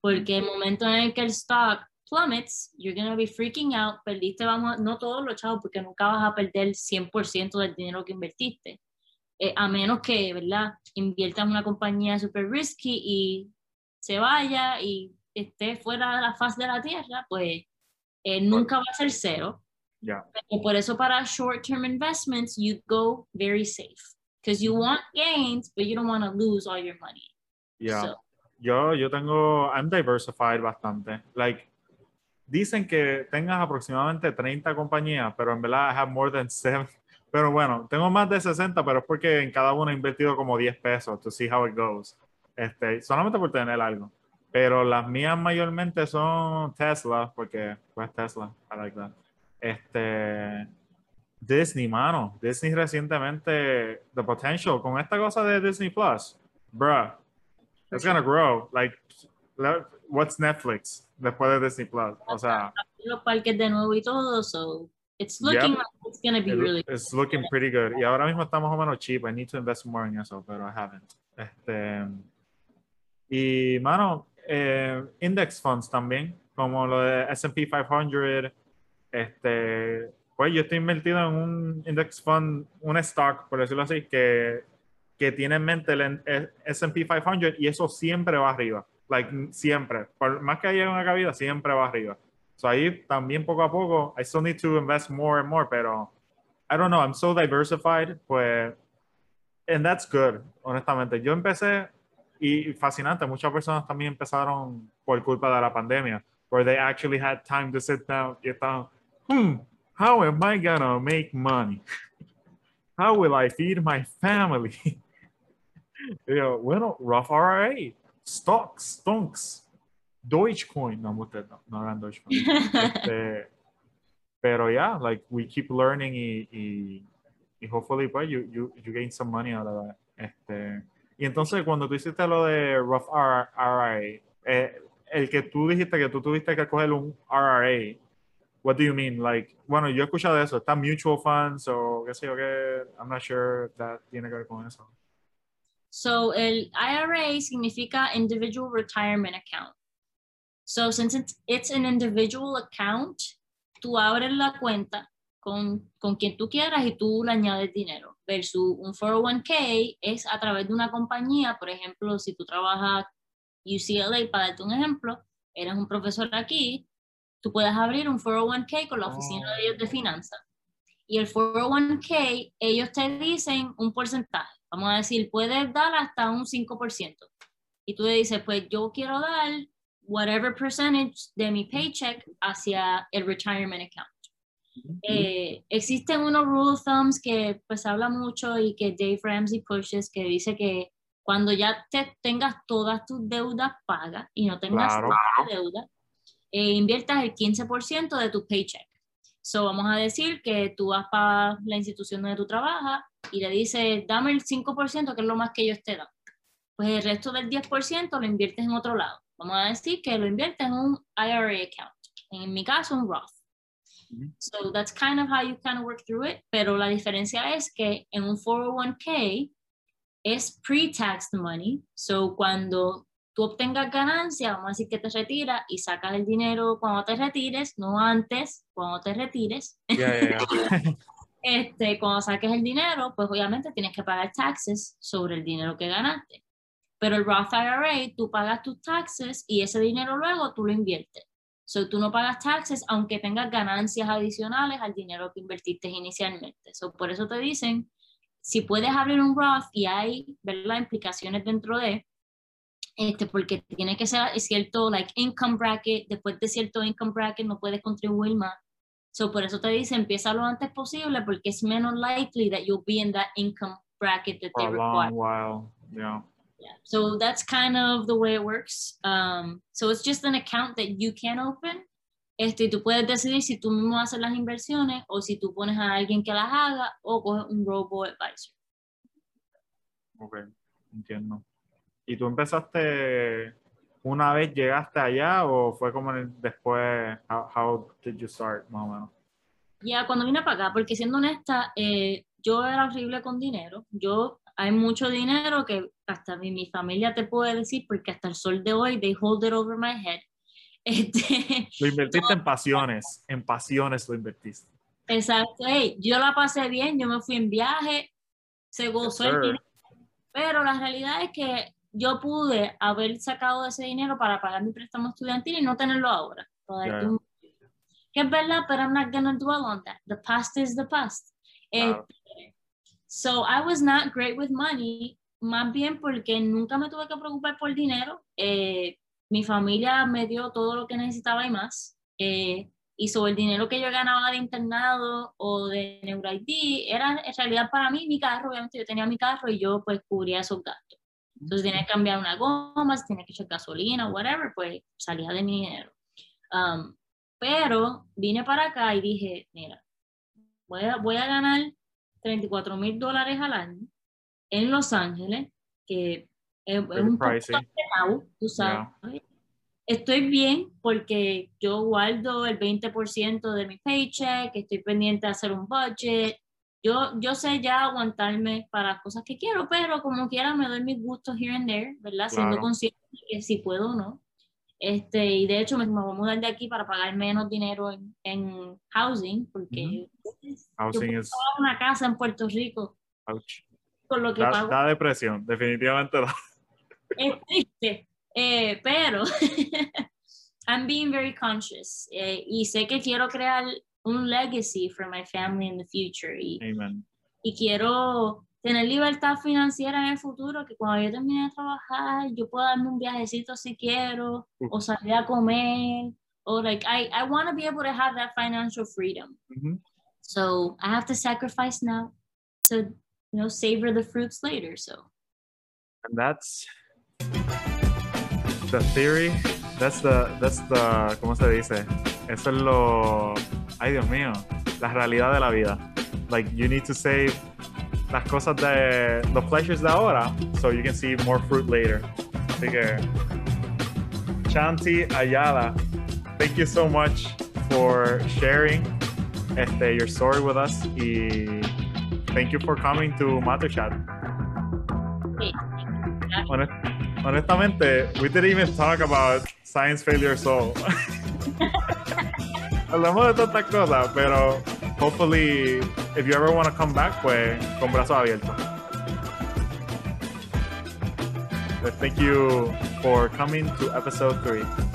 Porque el momento en el que el stock plummets, you're going to be freaking out, perdiste, vamos, no todos los chavos, porque nunca vas a perder 100% del dinero que invertiste. Eh, a menos que, ¿verdad? Inviertas en una compañía super risky y se vaya y esté fuera de la faz de la tierra, pues eh, nunca va a ser cero. Yeah. por eso para short-term investments, you go very safe. Because you want gains, but you don't want to lose all your money. Yeah. yo, yo tengo, I'm diversified bastante. Like, dicen que tengas aproximadamente 30 compañías, pero en verdad I have more than 7. *laughs* Pero bueno, tengo más de 60, pero es porque en cada una he invertido como 10 pesos to see how it goes. Este, solamente por tener algo. Pero las mías mayormente son Tesla, porque pues Tesla, I like that. Este, Disney, mano. Disney recientemente, the potential con esta cosa de Disney Plus, bruh, it's gonna grow. Like, what's Netflix después de Disney Plus? O sea, Los parques de nuevo y todo, so it's looking Yep. like it's gonna be it- really it's looking pretty good. Y ahora mismo estamos más o menos cheap. I need to invest more in eso, pero I haven't. Este, y, mano, eh, index funds también, como lo de S&P 500. Este, pues yo estoy invertido en un index fund, un stock, por decirlo así, que, que tiene en mente el S&P 500 y eso siempre va arriba. Like, siempre. Por más que haya una caída, siempre va arriba. So ahí también poco a poco, I still need to invest more and more, pero I don't know, I'm so diversified, pues, and that's good, honestamente. Yo empecé, y fascinante, muchas personas también empezaron por culpa de la pandemia, where they actually had time to sit down y estaban, hmm, how am I gonna make money? How will I feed my family? Y yo, bueno, Roth IRA, stocks, stonks, Dogecoin, no, no, no eran Dogecoin. *laughs* Este, pero yeah, like we keep learning y, y, y hopefully pues you, you, you gain some money out of that. Este, y entonces cuando tú hiciste lo de Roth RRA, eh, el que tú dijiste que tú tuviste que coger un RRA, what do you mean? Like, bueno, yo he escuchado eso, está mutual funds o qué sé yo qué, I'm not sure that tiene que ver con eso. So el IRA significa Individual Retirement Account. So since it's, it's an individual account, tú abres la cuenta con, con quien tú quieras y tú le añades dinero. Versus un 401k es a través de una compañía, por ejemplo, si tú trabajas UCLA, para darte un ejemplo, eres un profesor aquí, tú puedes abrir un 401k con la oficina de ellos de finanzas. Y el 401k, ellos te dicen un porcentaje. Vamos a decir, puedes dar hasta un 5%. Y tú le dices, pues yo quiero dar whatever percentage de mi paycheck hacia el retirement account. Eh, existen unos rule of thumbs que pues habla mucho y que Dave Ramsey pushes que dice que cuando ya te tengas todas tus deudas pagas y no tengas Claro. deuda, eh, inviertas el 15% de tu paycheck. So vamos a decir que tú vas para la institución donde tú trabajas y le dices, dame el 5% que es lo más que ellos te dan. Pues el resto del 10% lo inviertes en otro lado. Vamos a decir que lo inviertes en un IRA account. En mi caso, un Roth. So that's kind of how you kind of work through it. Pero la diferencia es que en un 401k es pre-taxed money. So cuando tú obtengas ganancia, vamos a decir que te retiras y sacas el dinero cuando te retires, no antes, cuando te retires. Yeah, yeah, yeah. *laughs* Este, cuando saques el dinero, pues obviamente tienes que pagar taxes sobre el dinero que ganaste. Pero el Roth IRA, tú pagas tus taxes y ese dinero luego tú lo inviertes. So, tú no pagas taxes aunque tengas ganancias adicionales al dinero que invertiste inicialmente. So, por eso te dicen, si puedes abrir un Roth y hay ¿verdad? implicaciones dentro de, este, porque tiene que ser cierto like income bracket, después de cierto income bracket no puedes contribuir más. So, por eso te dice, empieza lo antes posible porque es menos likely that you'll be in that income bracket that For they a require. long while. Yeah. Yeah. So that's kind of the way it works. Um, so it's just an account that you can open. Este, tú puedes decidir si tú mismo haces las inversiones o si tú pones a alguien que las haga o coges un robo advisor. Ok, entiendo. ¿Y tú empezaste una vez llegaste allá o fue como el- después? How, how did you start, más o menos? Ya cuando vine para acá, porque siendo honesta, eh, yo era horrible con dinero. Yo, hay mucho dinero que hasta mi, mi familia te puede decir, porque hasta el sol de hoy, they hold it over my head. *laughs* Este, Lo invertiste en pasiones, en pasiones lo invertiste. exacto, hey, yo la pasé bien, yo me fui en viaje, se gozó el sir. dinero, pero la realidad es que yo pude haber sacado ese dinero para pagar mi préstamo estudiantil y no tenerlo ahora. Que es verdad, pero I'm not gonna dwell on that. The past is the past. Este, so I was not great with money, más bien porque nunca me tuve que preocupar por dinero. Eh, mi familia me dio todo lo que necesitaba y más. Eh, y sobre el dinero que yo ganaba de internado o de NeuroID, era en realidad para mí mi carro, obviamente yo tenía mi carro y yo pues cubría esos gastos. Entonces tenía que cambiar una goma, si tenía que echar gasolina, whatever, pues salía de mi dinero. Um, pero vine para acá y dije, mira, voy a, voy a ganar 34 mil dólares al año en Los Ángeles, que es, es un poco tú sabes. estoy bien porque yo guardo el 20% de mi paycheck, estoy pendiente de hacer un budget. Yo, yo sé ya aguantarme para cosas que quiero, pero como quiera me doy mis gustos here and there, ¿verdad? Siendo Claro. consciente de que si puedo o no. Este, y de hecho me, me voy a mudar de aquí para pagar menos dinero en, en housing, porque yo Housing is pagar una casa en Puerto Rico ouch. con lo que Da, pago da depresión, definitivamente da. es triste, eh, pero *laughs* I'm being very conscious eh, y sé que quiero crear un legacy for my family in the future y, Amen. y quiero tener libertad financiera en el futuro, que cuando yo termine de trabajar yo pueda darme un viajecito si quiero o mm-hmm. salir a comer o like I, I want to be able to have that financial freedom. Ujú. So I have to sacrifice now to you know savor the fruits later. So And that's the theory. That's the, that's the, ¿cómo se dice? Eso es lo, ay Dios mío, la realidad de la vida. Like you need to save las cosas de, the pleasures de ahora, so you can see more fruit later. Así que, Chanti Ayala, thank you so much for sharing este, your story with us y thank you for coming to Mato Chat. honestamente, we didn't even talk about Science Failure Soul. *laughs* Hablamos de tantas cosas, pero hopefully, if you ever want to come back, pues con brazos abiertos. But thank you for coming to episode 3.